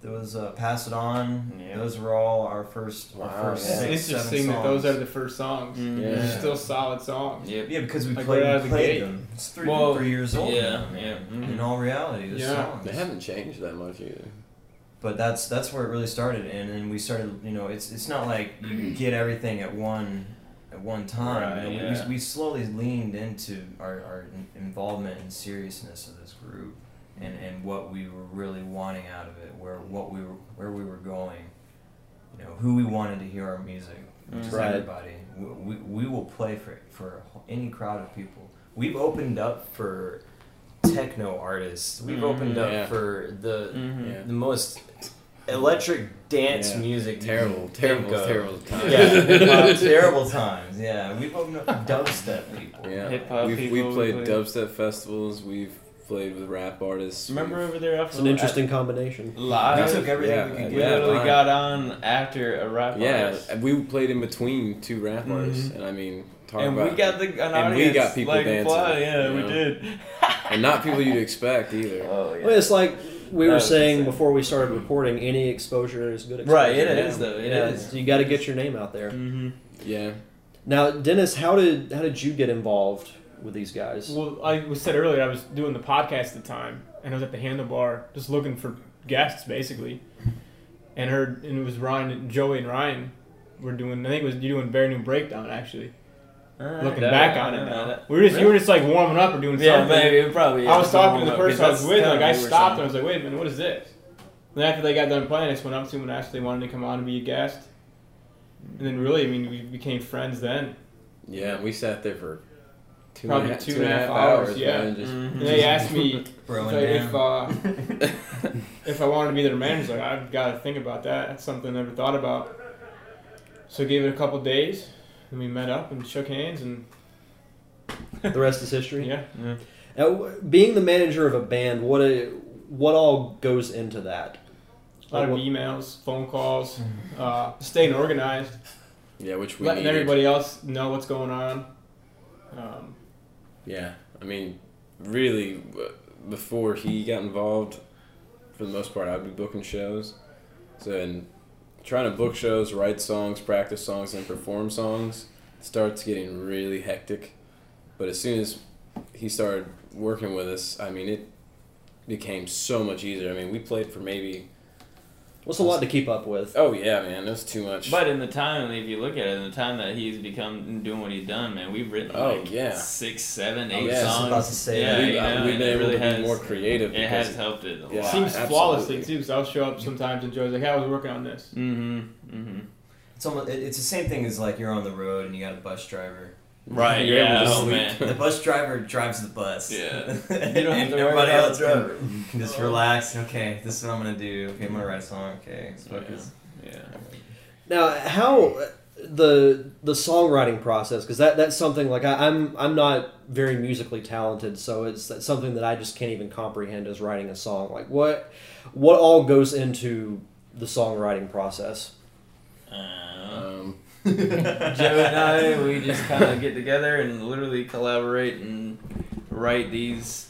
[SPEAKER 6] Too.
[SPEAKER 5] There was uh, Pass It On.
[SPEAKER 3] Yeah.
[SPEAKER 5] Those were all our first our
[SPEAKER 6] Wow,
[SPEAKER 5] first
[SPEAKER 6] yeah.
[SPEAKER 7] It's interesting
[SPEAKER 5] seven
[SPEAKER 7] that those are the first songs.
[SPEAKER 3] Mhm.
[SPEAKER 6] Yeah.
[SPEAKER 7] They're still solid songs.
[SPEAKER 3] Yep.
[SPEAKER 5] Yeah, because we
[SPEAKER 7] Like
[SPEAKER 5] played,
[SPEAKER 7] right
[SPEAKER 5] we played
[SPEAKER 7] gate.
[SPEAKER 5] them. It's three,
[SPEAKER 3] Well,
[SPEAKER 5] three years old.
[SPEAKER 3] yeah,
[SPEAKER 5] now,
[SPEAKER 3] yeah.
[SPEAKER 5] man.
[SPEAKER 3] Mhm.
[SPEAKER 5] In all reality, the
[SPEAKER 7] Yeah.
[SPEAKER 5] songs.
[SPEAKER 6] They haven't changed that much either.
[SPEAKER 5] But that's that's where it really started, and then we started. You know, it's it's not like you get everything at one at one time.
[SPEAKER 3] Right,
[SPEAKER 5] you know,
[SPEAKER 3] yeah.
[SPEAKER 5] we, we slowly leaned into our, our involvement and seriousness of this group, and, and what we were really wanting out of it, where what we were where we were going, you know, who we wanted to hear our music, which is everybody. We, we, we will play for for any crowd of people. We've opened up for techno artists. We've
[SPEAKER 3] Mhm.
[SPEAKER 5] opened up
[SPEAKER 6] Yeah.
[SPEAKER 5] for the
[SPEAKER 3] Mhm.
[SPEAKER 6] Yeah.
[SPEAKER 5] the most electric dance
[SPEAKER 6] Yeah.
[SPEAKER 5] music.
[SPEAKER 6] Terrible, terrible,
[SPEAKER 5] think of.
[SPEAKER 6] terrible time.
[SPEAKER 5] Yeah, terrible times. Yeah, we've opened up for dubstep people.
[SPEAKER 6] Yeah.
[SPEAKER 3] Hip-hop
[SPEAKER 6] We've,
[SPEAKER 3] people,
[SPEAKER 6] we've played
[SPEAKER 3] we played-
[SPEAKER 6] dubstep festivals. We've played with rap artists.
[SPEAKER 3] Remember
[SPEAKER 6] We've-
[SPEAKER 3] over there?
[SPEAKER 1] After it's an interesting combination.
[SPEAKER 3] Live.
[SPEAKER 5] We took everything
[SPEAKER 6] Yeah,
[SPEAKER 5] we could get.
[SPEAKER 6] yeah,
[SPEAKER 3] literally
[SPEAKER 6] live.
[SPEAKER 3] got on after a rap
[SPEAKER 6] Yeah,
[SPEAKER 3] artist.
[SPEAKER 6] and we played in between two rap
[SPEAKER 3] Mhm.
[SPEAKER 6] artists, and I mean, talk
[SPEAKER 3] and
[SPEAKER 6] about
[SPEAKER 3] we got the an
[SPEAKER 6] and we got people
[SPEAKER 3] like,
[SPEAKER 6] dancing,
[SPEAKER 3] Fly. Yeah,
[SPEAKER 6] you
[SPEAKER 3] we did.
[SPEAKER 6] and not people you'd expect either.
[SPEAKER 3] Oh
[SPEAKER 1] Well, it's like we
[SPEAKER 3] That
[SPEAKER 1] were saying before we started recording. Any exposure is good exposure.
[SPEAKER 3] Right, it
[SPEAKER 1] Yeah.
[SPEAKER 3] is, though, it
[SPEAKER 1] yeah,
[SPEAKER 3] is.
[SPEAKER 1] You got to get your name out there.
[SPEAKER 3] Mm-hmm.
[SPEAKER 6] Yeah,
[SPEAKER 1] Now, Dennis, how did how did you get involved with these guys?
[SPEAKER 7] Well, I was said earlier, I was doing the podcast at the time, and I was at the handlebar just looking for guests, basically. And heard, and it was Ryan, and Joey, and Ryan were doing. I think it was you doing Bare New Breakdown actually. Uh, looking back on it uh, now, we were just you were just like warming up or doing
[SPEAKER 3] Yeah,
[SPEAKER 7] something.
[SPEAKER 3] maybe it probably.
[SPEAKER 7] I was talking to the
[SPEAKER 3] up,
[SPEAKER 7] person
[SPEAKER 3] 'cause
[SPEAKER 7] I was with, like I
[SPEAKER 3] what we were
[SPEAKER 7] stopped and I was like, wait a minute, what is this? And after they got done playing, I just went up to them and asked if they wanted to come on and be a guest. And then really, I mean, we became friends then.
[SPEAKER 6] yeah. We sat there for two
[SPEAKER 7] Probably
[SPEAKER 6] and a half-
[SPEAKER 7] two
[SPEAKER 6] two and a half
[SPEAKER 7] hours,
[SPEAKER 6] hours.
[SPEAKER 7] yeah.
[SPEAKER 6] man, just,
[SPEAKER 3] Mhm.
[SPEAKER 7] And they asked me if, I, if, uh, if I wanted to be their manager. Like, I've got to think about that. That's something I never thought about. So I gave it a couple days, and we met up and shook hands, and
[SPEAKER 1] the rest is history.
[SPEAKER 7] yeah.
[SPEAKER 3] Yeah.
[SPEAKER 1] Now, being the manager of a band, what a, what all goes into that?
[SPEAKER 7] A lot of
[SPEAKER 1] What-
[SPEAKER 7] emails, phone calls, uh, staying organized,
[SPEAKER 6] yeah, which we
[SPEAKER 7] letting
[SPEAKER 6] needed.
[SPEAKER 7] everybody else know what's going on. Um,
[SPEAKER 6] Yeah, I mean, really, before he got involved, for the most part, I'd be booking shows. So and trying to book shows, write songs, practice songs, and perform songs starts getting really hectic. But as soon as he started working with us, I mean it became so much easier. I mean we played for maybe
[SPEAKER 1] What's a lot to keep up with?
[SPEAKER 6] oh yeah man, it was too much.
[SPEAKER 3] But in the time, if you look at it, in the time that he's become doing what he's done, man, we've written
[SPEAKER 6] Oh,
[SPEAKER 3] like
[SPEAKER 6] yeah.
[SPEAKER 3] six, seven,
[SPEAKER 6] Oh,
[SPEAKER 3] eight
[SPEAKER 6] yeah, I was
[SPEAKER 3] songs.
[SPEAKER 5] about to say
[SPEAKER 3] yeah,
[SPEAKER 5] that.
[SPEAKER 6] we've,
[SPEAKER 3] you know,
[SPEAKER 6] we've been able
[SPEAKER 3] really
[SPEAKER 6] to
[SPEAKER 3] has,
[SPEAKER 6] be more creative.
[SPEAKER 3] It
[SPEAKER 6] because-
[SPEAKER 3] has helped it. A
[SPEAKER 6] Yeah.
[SPEAKER 3] lot.
[SPEAKER 7] Seems
[SPEAKER 6] absolutely.
[SPEAKER 7] flawlessly too. So I'll show up sometimes and Joe's like, "Hey, I was working on this."
[SPEAKER 3] Mm-hmm. Mm-hmm.
[SPEAKER 5] It's almost, it's the same thing as like you're on the road and you got a bus driver.
[SPEAKER 3] Right.
[SPEAKER 6] You're able
[SPEAKER 3] Yeah.
[SPEAKER 6] to
[SPEAKER 3] Oh
[SPEAKER 6] sleep.
[SPEAKER 3] man.
[SPEAKER 5] The bus driver drives the bus.
[SPEAKER 3] Yeah.
[SPEAKER 5] and
[SPEAKER 3] You don't have to
[SPEAKER 5] everybody else can, can just relax. Okay, this is what I'm gonna do. Okay, I'm gonna write a song. Okay, let's
[SPEAKER 3] Yeah.
[SPEAKER 5] focus.
[SPEAKER 3] Yeah.
[SPEAKER 1] Now, how the the songwriting process? Because that that's something like I, I'm I'm not very musically talented, so it's that's something that I just can't even comprehend as writing a song. Like what what all goes into the songwriting process?
[SPEAKER 3] Uh,
[SPEAKER 6] Um,
[SPEAKER 3] Joe and I, we just kind of get together and literally collaborate and write these.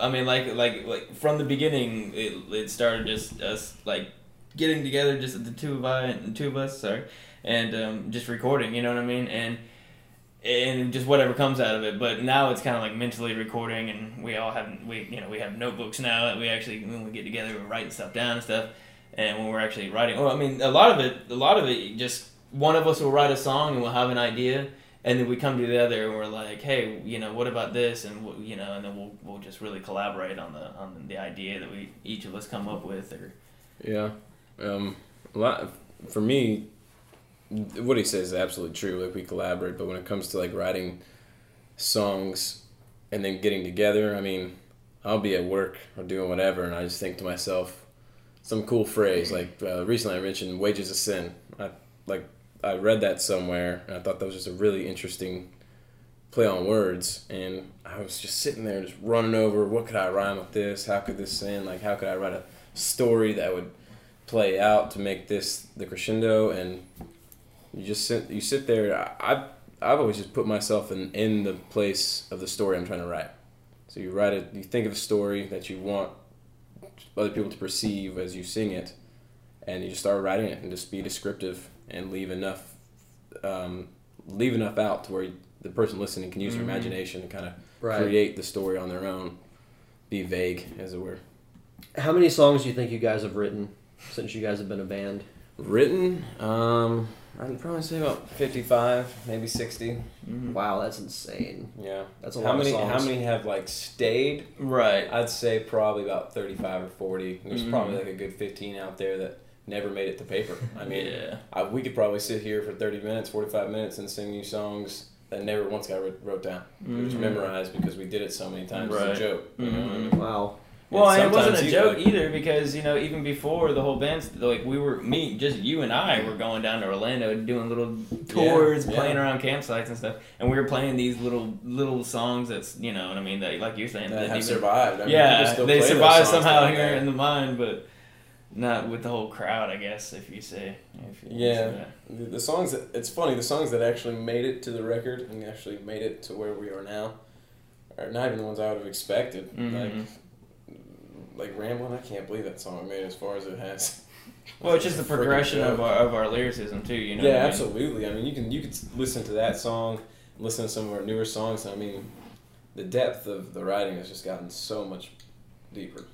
[SPEAKER 3] I mean, like like like from the beginning, it, it started just us like getting together, just the two of I and two of us, sorry, and um, just recording. You know what I mean? And and just whatever comes out of it. But now it's kind of like mentally recording, and we all have we you know we have notebooks now that we actually when we get together we're writing stuff down and stuff. And when we're actually writing, well, I mean, a lot of it, a lot of it, just one of us will write a song and we'll have an idea, and then we come together and we're like, hey, you know, what about this? And you know, and then we'll we'll just really collaborate on the on the idea that we each of us come up with, or
[SPEAKER 6] Yeah, um, a lot for me. What he says is absolutely true. Like we collaborate, but when it comes to like writing songs and then getting together, I mean, I'll be at work or doing whatever, and I just think to myself, some cool phrase. Like uh, recently, I mentioned "wages of sin." I like I read that somewhere, and I thought that was just a really interesting play on words. And I was just sitting there, just running over what could I rhyme with this? How could this end? Like, how could I write a story that would play out to make this the crescendo? And you just sit, you sit there. I, I've I've always just put myself in in the place of the story I'm trying to write. So you write it. You think of a story that you want other people to perceive as you sing it, and you just start writing it and just be descriptive and leave enough, um, leave enough out to where the person listening can use their
[SPEAKER 3] Mhm.
[SPEAKER 6] imagination and kind of
[SPEAKER 1] Right.
[SPEAKER 6] create the story on their own. Be vague, as it were.
[SPEAKER 1] How many songs do you think you guys have written since you guys have been a band?
[SPEAKER 6] Written, um, I'd probably say about fifty-five, maybe 60
[SPEAKER 3] Mm-hmm.
[SPEAKER 1] Wow, that's insane.
[SPEAKER 6] Yeah,
[SPEAKER 1] That's a
[SPEAKER 6] how
[SPEAKER 1] lot
[SPEAKER 6] many?
[SPEAKER 1] of songs.
[SPEAKER 6] How many have like stayed?
[SPEAKER 3] right.
[SPEAKER 6] I'd say probably about thirty-five or forty. There's
[SPEAKER 3] Mhm.
[SPEAKER 6] probably like a good fifteen out there that never made it to paper. I mean,
[SPEAKER 3] yeah.
[SPEAKER 6] I, we could probably sit here for 30 minutes, 45 minutes, and sing you songs that never once got wrote, wrote down. It was
[SPEAKER 3] Mhm.
[SPEAKER 6] memorized because we did it so many times as
[SPEAKER 3] Right.
[SPEAKER 6] a joke. You know what I
[SPEAKER 3] Mhm.
[SPEAKER 6] mean?
[SPEAKER 1] Wow.
[SPEAKER 3] Well,
[SPEAKER 6] And
[SPEAKER 3] and it wasn't a joke
[SPEAKER 6] like-
[SPEAKER 3] either because you know even before the whole band, like we were me, just you and I were going down to Orlando doing little tours,
[SPEAKER 6] Yeah,
[SPEAKER 3] playing
[SPEAKER 6] yeah.
[SPEAKER 3] around campsites and stuff, and we were playing these little little songs that's you know what I mean that like you're saying
[SPEAKER 6] That
[SPEAKER 3] that
[SPEAKER 6] have
[SPEAKER 3] even-
[SPEAKER 6] survived. I mean,
[SPEAKER 3] yeah,
[SPEAKER 6] still
[SPEAKER 3] they
[SPEAKER 6] play those
[SPEAKER 3] survive somehow here in the mind, but not with the whole crowd, I guess if you say. If you
[SPEAKER 6] Yeah. The, the songs that it's funny. The songs that actually made it to the record and actually made it to where we are now are not even the ones I would have expected.
[SPEAKER 3] Mhm.
[SPEAKER 6] Like, like Ramblin', I can't believe that song made as far as it has.
[SPEAKER 3] Well, it's just the progression of our, of our lyricism too. You know.
[SPEAKER 6] yeah,
[SPEAKER 3] I mean?
[SPEAKER 6] absolutely. I mean, you can you could listen to that song, listen to some of our newer songs. And I mean, the depth of the writing has just gotten so much deeper.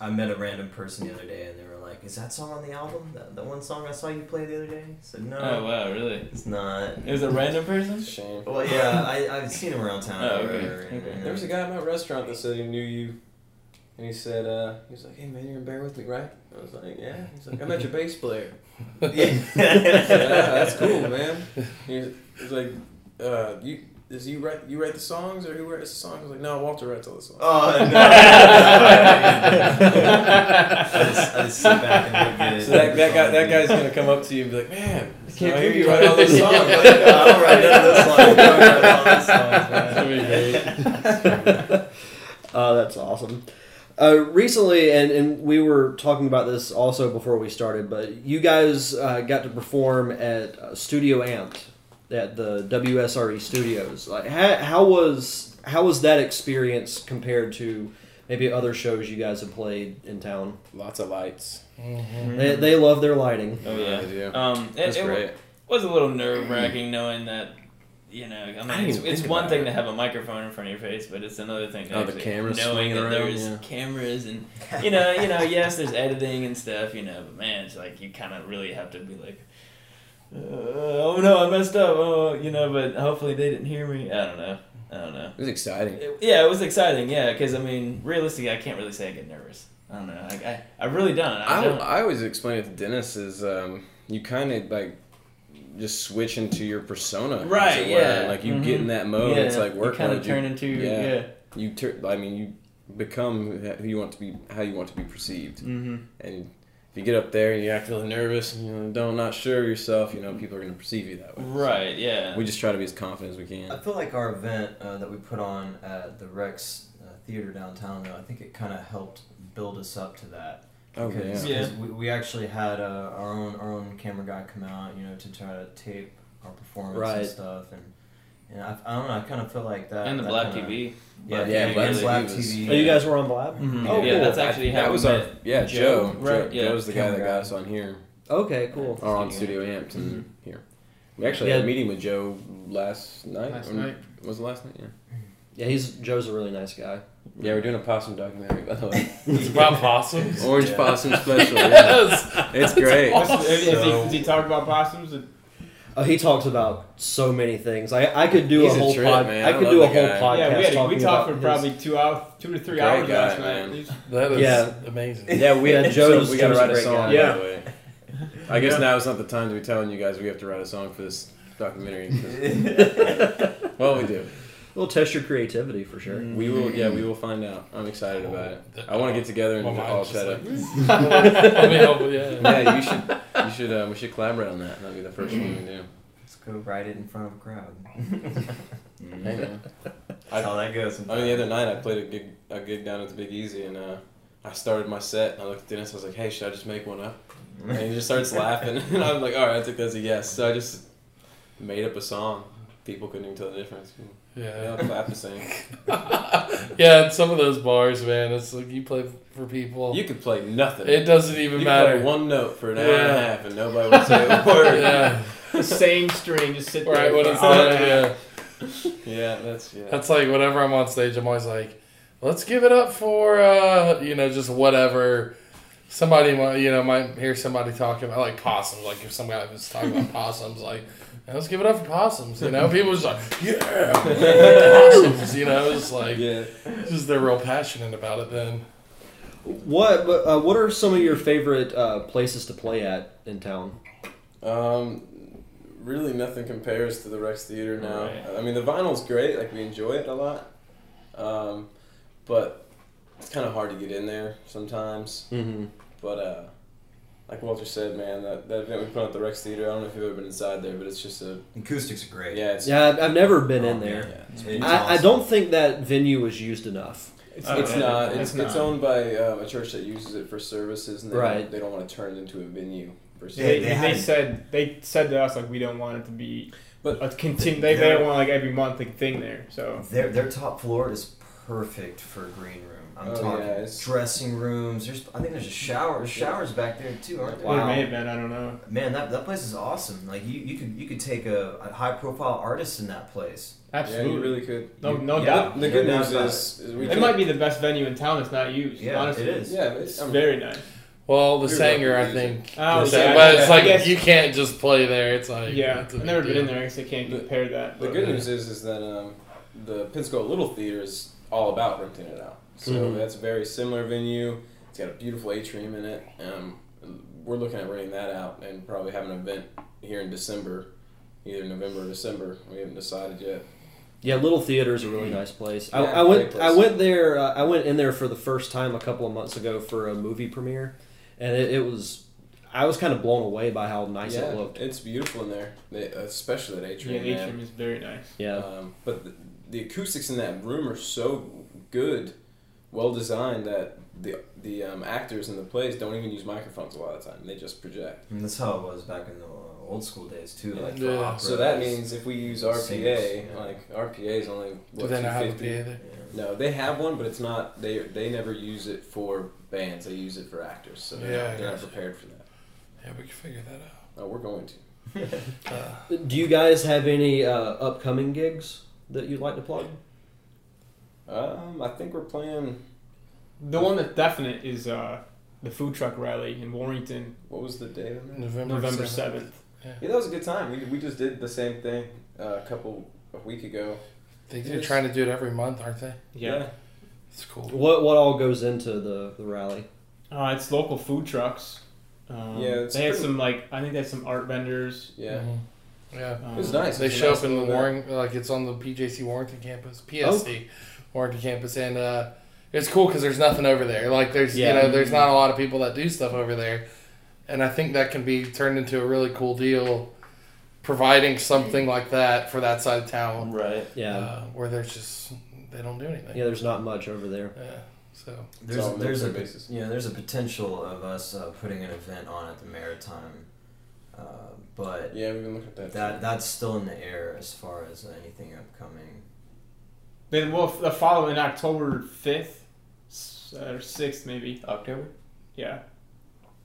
[SPEAKER 5] I met a random person the other day, and they were like, "Is that song on the album? That, that one song I saw you play the other day?" I said, "No,
[SPEAKER 3] Oh wow, really?
[SPEAKER 5] it's not."
[SPEAKER 3] It was a random person.
[SPEAKER 6] Shame.
[SPEAKER 5] Well, yeah, I I've seen him around town.
[SPEAKER 3] Oh,
[SPEAKER 5] or
[SPEAKER 3] okay,
[SPEAKER 5] and-
[SPEAKER 3] okay.
[SPEAKER 5] and
[SPEAKER 6] There was a guy at my restaurant that said he knew you, and he said, uh, he was like, "Hey man, you're in Bear With Me, right?" I was like, "Yeah." He's like, "I met your bass player." yeah, that's cool, man. He's, he's like, uh, "You does you write you write the songs or who writes the songs?" I was like, "No, Walter writes all the songs."
[SPEAKER 5] Oh no! I just, I just sit back and look at it.
[SPEAKER 6] So that, that guy that guy's gonna come up to you and be like, "Man,
[SPEAKER 1] Can't
[SPEAKER 6] I hear
[SPEAKER 1] prove
[SPEAKER 6] you
[SPEAKER 1] you
[SPEAKER 6] write all those songs."
[SPEAKER 5] Yeah,
[SPEAKER 6] Like,
[SPEAKER 5] like, no, I don't write none of those songs. I don't write all those songs, man.
[SPEAKER 1] Oh, that's awesome. Uh, recently, and, and we were talking about this also before we started, but you guys uh, got to perform at uh, Studio Amped at the WSRE studios. Like, how, how was how was that experience compared to maybe other shows you guys have played in town.
[SPEAKER 6] Lots of lights.
[SPEAKER 4] Mhm.
[SPEAKER 1] They, they love their lighting.
[SPEAKER 3] Oh yeah.
[SPEAKER 6] They do.
[SPEAKER 3] Um, it,
[SPEAKER 6] That's
[SPEAKER 3] it
[SPEAKER 6] great.
[SPEAKER 3] was a little nerve wracking knowing that. You know, I mean,
[SPEAKER 6] didn't
[SPEAKER 3] it's, it's one thing
[SPEAKER 6] it.
[SPEAKER 3] to have a microphone in front of your face, but it's another thing
[SPEAKER 6] Oh, the
[SPEAKER 3] actually
[SPEAKER 6] camera's
[SPEAKER 3] knowing
[SPEAKER 6] swinging
[SPEAKER 3] that
[SPEAKER 6] around,
[SPEAKER 3] there's
[SPEAKER 6] yeah.
[SPEAKER 3] cameras and you know, you know, yes, there's editing and stuff, you know, but man, it's like you kind of really have to be like, uh, oh no, I messed up, oh, you know, but hopefully they didn't hear me. I don't know, I don't know.
[SPEAKER 6] It was exciting.
[SPEAKER 3] It- yeah, it was exciting, yeah, because I mean, realistically, I can't really say I get nervous. I don't know, I, I, I really don't. I
[SPEAKER 6] I,
[SPEAKER 3] don't.
[SPEAKER 6] I always explain it to Dennis is um, you kind of like just switch into your persona,
[SPEAKER 3] Right, yeah.
[SPEAKER 6] like you
[SPEAKER 3] Mhm.
[SPEAKER 6] get in that mode.
[SPEAKER 3] yeah,
[SPEAKER 6] It's like work
[SPEAKER 3] you kind of turn into
[SPEAKER 6] yeah.
[SPEAKER 3] yeah.
[SPEAKER 6] You, tur- I mean, you become who you want to be, how you want to be perceived.
[SPEAKER 3] Mm-hmm.
[SPEAKER 6] And you get up there and you act really nervous, and you know, don't not sure of yourself, you know, people are going to perceive you that way.
[SPEAKER 3] Right. Yeah.
[SPEAKER 6] We just try to be as confident as we can.
[SPEAKER 5] I feel like our event uh, that we put on at the Rex uh, Theater downtown, though, I think it kind of helped build us up to that.
[SPEAKER 6] Okay.
[SPEAKER 5] Because
[SPEAKER 3] yeah.
[SPEAKER 5] 'cause we, we actually had uh, our own our own camera guy come out, you know, to try to tape our performance
[SPEAKER 1] Right.
[SPEAKER 5] and stuff, and and I, I don't know, I kind of feel like that.
[SPEAKER 3] and the
[SPEAKER 5] that
[SPEAKER 3] Blab
[SPEAKER 5] kinda-
[SPEAKER 3] TV.
[SPEAKER 5] Yeah,
[SPEAKER 6] Yeah,
[SPEAKER 5] and
[SPEAKER 6] Blab
[SPEAKER 5] Blab
[SPEAKER 6] TV was-
[SPEAKER 5] TV.
[SPEAKER 1] Oh, you guys were on Blab?
[SPEAKER 3] Mhm.
[SPEAKER 1] Oh,
[SPEAKER 3] yeah,
[SPEAKER 1] cool.
[SPEAKER 3] that's actually how
[SPEAKER 6] that
[SPEAKER 3] we
[SPEAKER 6] was
[SPEAKER 3] met
[SPEAKER 6] our yeah
[SPEAKER 3] Joe,
[SPEAKER 6] Joe.
[SPEAKER 3] right,
[SPEAKER 6] Joe,
[SPEAKER 3] yeah.
[SPEAKER 6] Joe's the guy that got us on here
[SPEAKER 1] Okay, cool.
[SPEAKER 6] or on
[SPEAKER 3] Studio.
[SPEAKER 6] Studio Amped and here. We actually
[SPEAKER 1] Yeah.
[SPEAKER 6] had a meeting with Joe last night.
[SPEAKER 7] Last
[SPEAKER 6] or-
[SPEAKER 7] night.
[SPEAKER 6] Was it last night? Yeah.
[SPEAKER 1] Yeah, he's Joe's a really nice guy.
[SPEAKER 6] Yeah, we're doing a possum documentary by the way.
[SPEAKER 4] It's about possums.
[SPEAKER 6] Orange
[SPEAKER 5] Yeah.
[SPEAKER 6] possum special. Yeah.
[SPEAKER 4] Yes.
[SPEAKER 6] It's great.
[SPEAKER 7] What's- has, he,
[SPEAKER 5] So-
[SPEAKER 7] has he talked about possums?
[SPEAKER 1] Oh, he talks about so many things. I I could do
[SPEAKER 6] He's
[SPEAKER 1] a
[SPEAKER 6] a
[SPEAKER 1] whole
[SPEAKER 6] trip,
[SPEAKER 1] pod.
[SPEAKER 6] man.
[SPEAKER 1] I
[SPEAKER 6] I
[SPEAKER 1] could
[SPEAKER 6] love
[SPEAKER 1] do a whole
[SPEAKER 6] guy.
[SPEAKER 1] podcast
[SPEAKER 7] yeah, we, had,
[SPEAKER 1] talking
[SPEAKER 7] we talked for
[SPEAKER 1] about
[SPEAKER 7] probably two hours, two to three
[SPEAKER 6] Great
[SPEAKER 7] hours
[SPEAKER 6] guy,
[SPEAKER 7] last
[SPEAKER 6] man.
[SPEAKER 7] night. He's-
[SPEAKER 4] That is
[SPEAKER 1] Yeah.
[SPEAKER 4] amazing.
[SPEAKER 6] Yeah, we had
[SPEAKER 1] Joe's-
[SPEAKER 6] so we got to
[SPEAKER 1] Joe's a
[SPEAKER 6] write a song.
[SPEAKER 1] guy.
[SPEAKER 6] By
[SPEAKER 7] Yeah.
[SPEAKER 6] the way. I guess
[SPEAKER 7] Yeah.
[SPEAKER 6] now is not the time to be telling you guys we have to write a song for this documentary. well, we do.
[SPEAKER 1] We'll test your creativity for sure.
[SPEAKER 6] We will. Yeah, we will find out. I'm excited about it. I want to get together and
[SPEAKER 4] My mind's
[SPEAKER 6] all
[SPEAKER 4] set
[SPEAKER 6] try to.
[SPEAKER 4] like- I mean, oh, yeah.
[SPEAKER 6] Yeah, you should. You should. Um, we should collaborate on that. That'll be the first thing we do.
[SPEAKER 5] Let's go write it in front of a crowd.
[SPEAKER 6] Hey man.
[SPEAKER 5] That's how that goes.
[SPEAKER 6] I mean, the other night I played a gig, a gig down at the Big Easy, and uh, I started my set, and I looked at Dennis. I was like, "Hey, should I just make one up?" And he just starts laughing, and I'm like, "All right, I took that as a yes." So I just made up a song. People couldn't even tell the difference. Yeah,
[SPEAKER 4] Yeah.
[SPEAKER 6] clap the same.
[SPEAKER 4] Yeah, in some of those bars, man, it's like you play for people.
[SPEAKER 6] You could play nothing.
[SPEAKER 4] it doesn't even
[SPEAKER 6] you
[SPEAKER 4] matter.
[SPEAKER 6] play one note for an hour and a half, and nobody would say a word.
[SPEAKER 4] yeah,
[SPEAKER 7] the same string, just sit there.
[SPEAKER 4] right. When it's
[SPEAKER 7] for an hour
[SPEAKER 4] on,
[SPEAKER 7] and a half.
[SPEAKER 4] yeah.
[SPEAKER 6] Yeah, that's yeah.
[SPEAKER 4] That's like whenever I'm on stage, I'm always like, let's give it up for uh, you know, just whatever. Somebody might, you know, might hear somebody talking about like possums. Like if some guy was talking about possums, like let's give it up for possums. You know, people just like, yeah, possums. You know, it's like
[SPEAKER 6] yeah.
[SPEAKER 4] just they're real passionate about it. Then
[SPEAKER 1] What uh, What are some of your favorite uh, places to play at in town?
[SPEAKER 6] Um, really, nothing compares to the Rex Theater now.
[SPEAKER 3] Right.
[SPEAKER 6] I mean, the vinyl's great. Like we enjoy it a lot, um, but it's kind of hard to get in there sometimes.
[SPEAKER 1] Mm-hmm.
[SPEAKER 6] But uh, like Walter said, man, that, that event we put on at the Rex Theater. I don't know if you've ever been inside there, but it's just a
[SPEAKER 5] Acoustics are great.
[SPEAKER 6] yeah. It's
[SPEAKER 1] Yeah, I've, I've never been
[SPEAKER 5] Oh,
[SPEAKER 1] in there.
[SPEAKER 6] yeah. It's,
[SPEAKER 5] It's
[SPEAKER 1] I, I don't think that venue was used enough.
[SPEAKER 7] It's,
[SPEAKER 6] it's
[SPEAKER 3] Okay.
[SPEAKER 6] not. It's,
[SPEAKER 7] It's
[SPEAKER 6] it's,
[SPEAKER 7] not.
[SPEAKER 6] owned by um, a church that uses it for services, and they
[SPEAKER 1] Right.
[SPEAKER 6] don't, they don't want to turn it into a venue. Per se.
[SPEAKER 7] They,
[SPEAKER 5] They
[SPEAKER 7] they,
[SPEAKER 5] had-
[SPEAKER 7] said they said to us like we don't want it to be
[SPEAKER 6] But-
[SPEAKER 7] a continue. They, they don't want like every month like, thing there. So
[SPEAKER 5] Their their top floor is perfect for a green room. I'm
[SPEAKER 6] Oh,
[SPEAKER 5] talking
[SPEAKER 6] yeah, it's-
[SPEAKER 5] dressing rooms. There's I think there's a shower. There's showers back there too, aren't there?
[SPEAKER 7] or it may have been I don't know.
[SPEAKER 5] Man, that, that place is awesome. Like you, you could you could take a, a high profile artist in that place.
[SPEAKER 7] Absolutely.
[SPEAKER 6] Yeah, you really could.
[SPEAKER 7] no no
[SPEAKER 5] yeah.
[SPEAKER 7] doubt.
[SPEAKER 6] The good
[SPEAKER 5] No
[SPEAKER 6] news is, is we
[SPEAKER 7] It
[SPEAKER 6] can-
[SPEAKER 7] might be the best venue in town that's not used.
[SPEAKER 5] Yeah,
[SPEAKER 7] honestly.
[SPEAKER 5] it is.
[SPEAKER 6] Yeah,
[SPEAKER 7] It's
[SPEAKER 6] it's, I'm,
[SPEAKER 7] very nice.
[SPEAKER 4] well, the
[SPEAKER 6] You're
[SPEAKER 4] singer, I
[SPEAKER 6] welcome to use
[SPEAKER 4] think.
[SPEAKER 7] Oh,
[SPEAKER 4] the
[SPEAKER 7] yeah,
[SPEAKER 4] but it's like you can't just play there. It's like
[SPEAKER 7] Yeah,
[SPEAKER 4] it's a
[SPEAKER 7] I've never
[SPEAKER 4] big
[SPEAKER 7] been in there. I guess I can't
[SPEAKER 6] The-
[SPEAKER 7] compare that.
[SPEAKER 6] The
[SPEAKER 7] but-
[SPEAKER 6] good news is is that um, the Pensacola Little Theater is all about renting it out. So
[SPEAKER 1] Mhm.
[SPEAKER 6] that's a very similar venue. It's got a beautiful atrium in it. Um, we're looking at renting that out and probably having an event here in December, either November or December. We haven't decided yet.
[SPEAKER 1] Yeah, Little Theater is a really nice place. I,
[SPEAKER 6] Yeah,
[SPEAKER 1] I went.
[SPEAKER 6] place.
[SPEAKER 1] I went there. Uh, I went in there for the first time a couple of months ago for a movie premiere, and it, it was. I was kind of blown away by how nice
[SPEAKER 6] yeah,
[SPEAKER 1] it looked.
[SPEAKER 6] it's beautiful in there, They- especially that
[SPEAKER 7] yeah,
[SPEAKER 6] atrium.
[SPEAKER 7] the
[SPEAKER 6] man.
[SPEAKER 7] atrium is very nice.
[SPEAKER 1] Yeah.
[SPEAKER 6] Um, but the, the acoustics in that room are so good well designed that the the um, actors in the plays don't even use microphones a lot of the time. They just project.
[SPEAKER 5] I mean, that's how it was back in the uh, old school days too.
[SPEAKER 6] Yeah.
[SPEAKER 5] Like for
[SPEAKER 4] Yeah.
[SPEAKER 5] opera,
[SPEAKER 6] So that means if we use RPA,
[SPEAKER 5] Singers, yeah.
[SPEAKER 6] like RPA is only
[SPEAKER 4] Do
[SPEAKER 6] what
[SPEAKER 4] they not have a
[SPEAKER 6] 250?
[SPEAKER 4] PA there?
[SPEAKER 5] yeah.
[SPEAKER 6] No, they have one, but it's not. They they never use it for bands. They use it for actors. So they're,
[SPEAKER 4] Yeah,
[SPEAKER 6] not, they're not prepared for that.
[SPEAKER 4] Yeah, we can figure that out.
[SPEAKER 6] Oh, we're going to.
[SPEAKER 4] Uh,
[SPEAKER 1] Do you guys have any uh, upcoming gigs that you'd like to plug?
[SPEAKER 6] Um, I think we're playing.
[SPEAKER 7] The one that's definite is uh, the food truck rally in Warrington,
[SPEAKER 6] What was the date on that?
[SPEAKER 4] November,
[SPEAKER 7] November
[SPEAKER 4] 7th.
[SPEAKER 7] seventh.
[SPEAKER 6] Yeah, that was a good time. We, we just did the same thing uh, a couple a week ago.
[SPEAKER 4] I think
[SPEAKER 6] It
[SPEAKER 4] they're
[SPEAKER 6] is-
[SPEAKER 4] trying to do it every month, aren't they?
[SPEAKER 7] Yeah.
[SPEAKER 4] It's cool.
[SPEAKER 1] What what all goes into the, the rally?
[SPEAKER 7] Uh, it's local food trucks. Um,
[SPEAKER 6] Yeah, it's
[SPEAKER 7] they had
[SPEAKER 6] pretty-
[SPEAKER 7] some like I think they had some art vendors.
[SPEAKER 6] Yeah,
[SPEAKER 4] Mhm. Yeah.
[SPEAKER 7] Um,
[SPEAKER 6] it was nice.
[SPEAKER 4] They
[SPEAKER 6] It's
[SPEAKER 4] show
[SPEAKER 6] nice
[SPEAKER 4] up in the
[SPEAKER 6] little.
[SPEAKER 4] Warrington, like it's on the PJC Warrington campus, PSC Warrington campus, and uh, it's cool because there's nothing over there. Like there's
[SPEAKER 1] Yeah.
[SPEAKER 4] you know there's not a lot of people that do stuff over there, and I think that can be turned into a really cool deal, providing something like that for that side of town,
[SPEAKER 3] Right.
[SPEAKER 1] Yeah,
[SPEAKER 4] uh, where there's just they don't do anything.
[SPEAKER 1] yeah. There's not much over there.
[SPEAKER 4] Yeah. So
[SPEAKER 5] There's
[SPEAKER 6] all
[SPEAKER 5] there's a
[SPEAKER 6] military bases.
[SPEAKER 5] yeah there's a potential of us uh, putting an event on at the Maritime, uh, but
[SPEAKER 6] Yeah, we've been looking at that.
[SPEAKER 5] that
[SPEAKER 6] too.
[SPEAKER 5] that's still in the air as far as anything upcoming.
[SPEAKER 7] Then well, the following October fifth or sixth maybe.
[SPEAKER 3] October.
[SPEAKER 7] Yeah.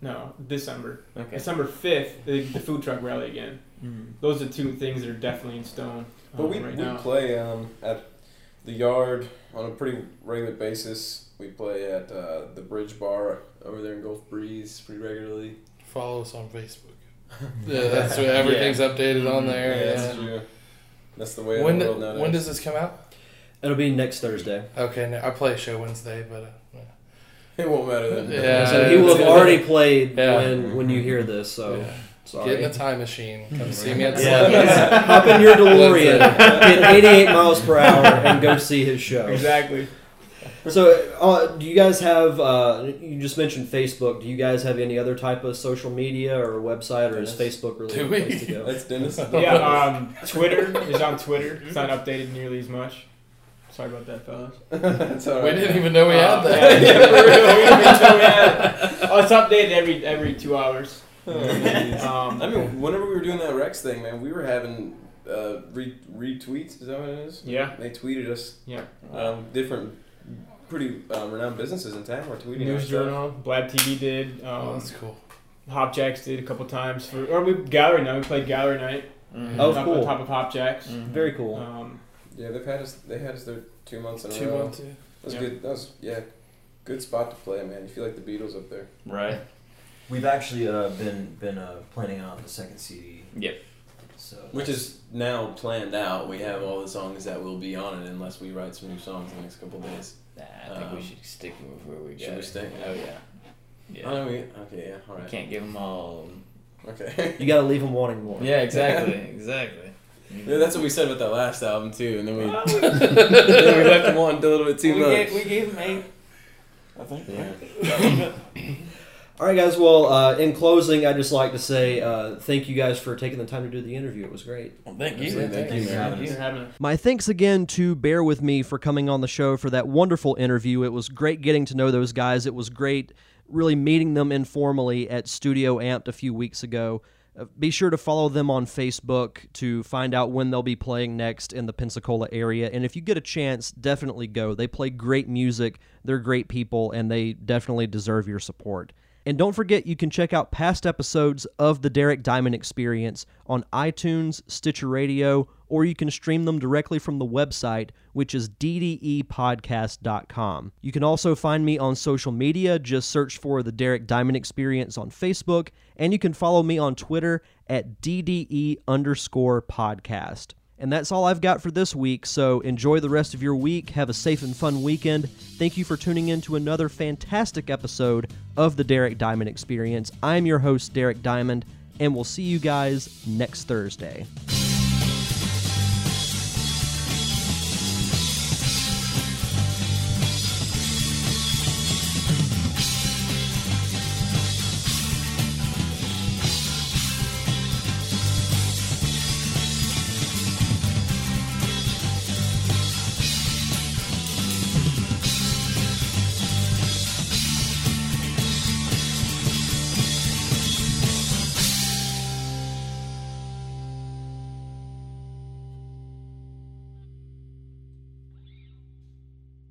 [SPEAKER 7] No, December.
[SPEAKER 3] Okay.
[SPEAKER 7] December fifth, the, the food truck rally again.
[SPEAKER 3] Mm.
[SPEAKER 7] Those are two things that are definitely in stone.
[SPEAKER 6] But
[SPEAKER 7] um,
[SPEAKER 6] we,
[SPEAKER 7] right
[SPEAKER 6] we
[SPEAKER 7] now.
[SPEAKER 6] play um, at the yard on a pretty regular basis. We play at uh, the Bridge Bar over there in Gulf Breeze pretty regularly.
[SPEAKER 4] follow us on Facebook. yeah, that's where everything's updated on there.
[SPEAKER 6] Yeah,
[SPEAKER 4] Yeah.
[SPEAKER 6] that's true. That's the way
[SPEAKER 4] When
[SPEAKER 6] the world nowadays.
[SPEAKER 4] when does this come out?
[SPEAKER 1] It'll be next Thursday.
[SPEAKER 4] Okay, no, I play a show Wednesday, but uh,
[SPEAKER 6] it won't matter then.
[SPEAKER 4] Yeah.
[SPEAKER 1] so he will have already played
[SPEAKER 4] Yeah.
[SPEAKER 1] when when you hear this. So
[SPEAKER 4] yeah.
[SPEAKER 1] sorry.
[SPEAKER 4] get in a time machine. Come see me at
[SPEAKER 1] Yeah,
[SPEAKER 4] Sluggies.
[SPEAKER 1] hop in your DeLorean, get 88 miles per hour, and go see his show.
[SPEAKER 7] Exactly.
[SPEAKER 1] So, uh, do you guys have? Uh, you just mentioned Facebook. Do you guys have any other type of social media or website, or is Facebook really
[SPEAKER 4] Do
[SPEAKER 1] the
[SPEAKER 4] we?
[SPEAKER 1] place to go?
[SPEAKER 6] That's Dennis.
[SPEAKER 7] Yeah. Um, Twitter is on Twitter. It's not updated nearly as much. Sorry about that, fellas.
[SPEAKER 6] That's
[SPEAKER 4] We
[SPEAKER 6] right.
[SPEAKER 4] didn't even know we had
[SPEAKER 7] Uh,
[SPEAKER 4] that.
[SPEAKER 7] yeah, yeah, for real. We didn't know we had- Oh, it's updated every every two hours. Um,
[SPEAKER 6] I mean, whenever we were doing that Rex thing, man, we were having uh, re- retweets. Is that what it is?
[SPEAKER 7] yeah.
[SPEAKER 6] They tweeted us.
[SPEAKER 7] Yeah.
[SPEAKER 6] Um, different, pretty um, renowned businesses in town were tweeting
[SPEAKER 7] News. Journal, Blab TV did.
[SPEAKER 4] Oh,
[SPEAKER 7] Um,
[SPEAKER 4] that's cool.
[SPEAKER 7] Hopjacks did a couple times for, or we gallery night. We played gallery night.
[SPEAKER 3] Mm-hmm.
[SPEAKER 1] Oh,
[SPEAKER 7] top,
[SPEAKER 1] cool.
[SPEAKER 7] On top of Hopjacks.
[SPEAKER 1] Very cool.
[SPEAKER 7] Um,
[SPEAKER 6] Yeah, they've had us. They had us there two months in a
[SPEAKER 4] Two
[SPEAKER 6] row.
[SPEAKER 4] months. yeah.
[SPEAKER 6] That was
[SPEAKER 7] Yeah.
[SPEAKER 6] good. That was yeah, good spot to play, man. You feel like the Beatles up there.
[SPEAKER 3] Right.
[SPEAKER 5] We've actually uh, been been uh, planning out the second CD.
[SPEAKER 3] Yep.
[SPEAKER 5] So
[SPEAKER 6] Which is now planned out. We have all the songs that will be on it, unless we write some new songs in the next couple days.
[SPEAKER 3] Nah, I think
[SPEAKER 6] Um,
[SPEAKER 3] we should stick with where we go.
[SPEAKER 6] should we
[SPEAKER 3] it.
[SPEAKER 6] stick?
[SPEAKER 3] Oh yeah. Yeah.
[SPEAKER 6] Oh, we, okay, yeah, all
[SPEAKER 3] We can't give them all.
[SPEAKER 6] Okay.
[SPEAKER 1] You got to leave them wanting more.
[SPEAKER 3] Yeah, exactly, exactly.
[SPEAKER 6] yeah, that's what we said about that last album too, and then we then we left them wanting a little bit too
[SPEAKER 3] we
[SPEAKER 6] much.
[SPEAKER 3] gave, we gave them eight. I think.
[SPEAKER 6] Yeah.
[SPEAKER 1] All right, guys. Well, uh, in closing, I'd just like to say uh, thank you guys for taking the time to do the interview. It was great.
[SPEAKER 3] Well, thank you.
[SPEAKER 6] Absolutely, thank you,
[SPEAKER 5] for
[SPEAKER 6] man.
[SPEAKER 5] having
[SPEAKER 7] thanks
[SPEAKER 5] us.
[SPEAKER 7] having us.
[SPEAKER 1] My thanks again to Bear With Me for coming on the show for that wonderful interview. It was great getting to know those guys. It was great really meeting them informally at Studio Amped a few weeks ago. Uh, be sure to follow them on Facebook to find out when they'll be playing next in the Pensacola area. And if you get a chance, definitely go. They play great music, they're great people, and they definitely deserve your support. And don't forget, you can check out past episodes of the Derek Diamond Experience on iTunes, Stitcher Radio, or you can stream them directly from the website, which is ddepodcast.com. You can also find me on social media. Just search for the Derek Diamond Experience on Facebook, and you can follow me on Twitter at DDE underscore podcast. And that's all I've got for this week, so enjoy the rest of your week. Have a safe and fun weekend. Thank you for tuning in to another fantastic episode of the Derek Diamond Experience. I'm your host, Derek Diamond, and we'll see you guys next Thursday.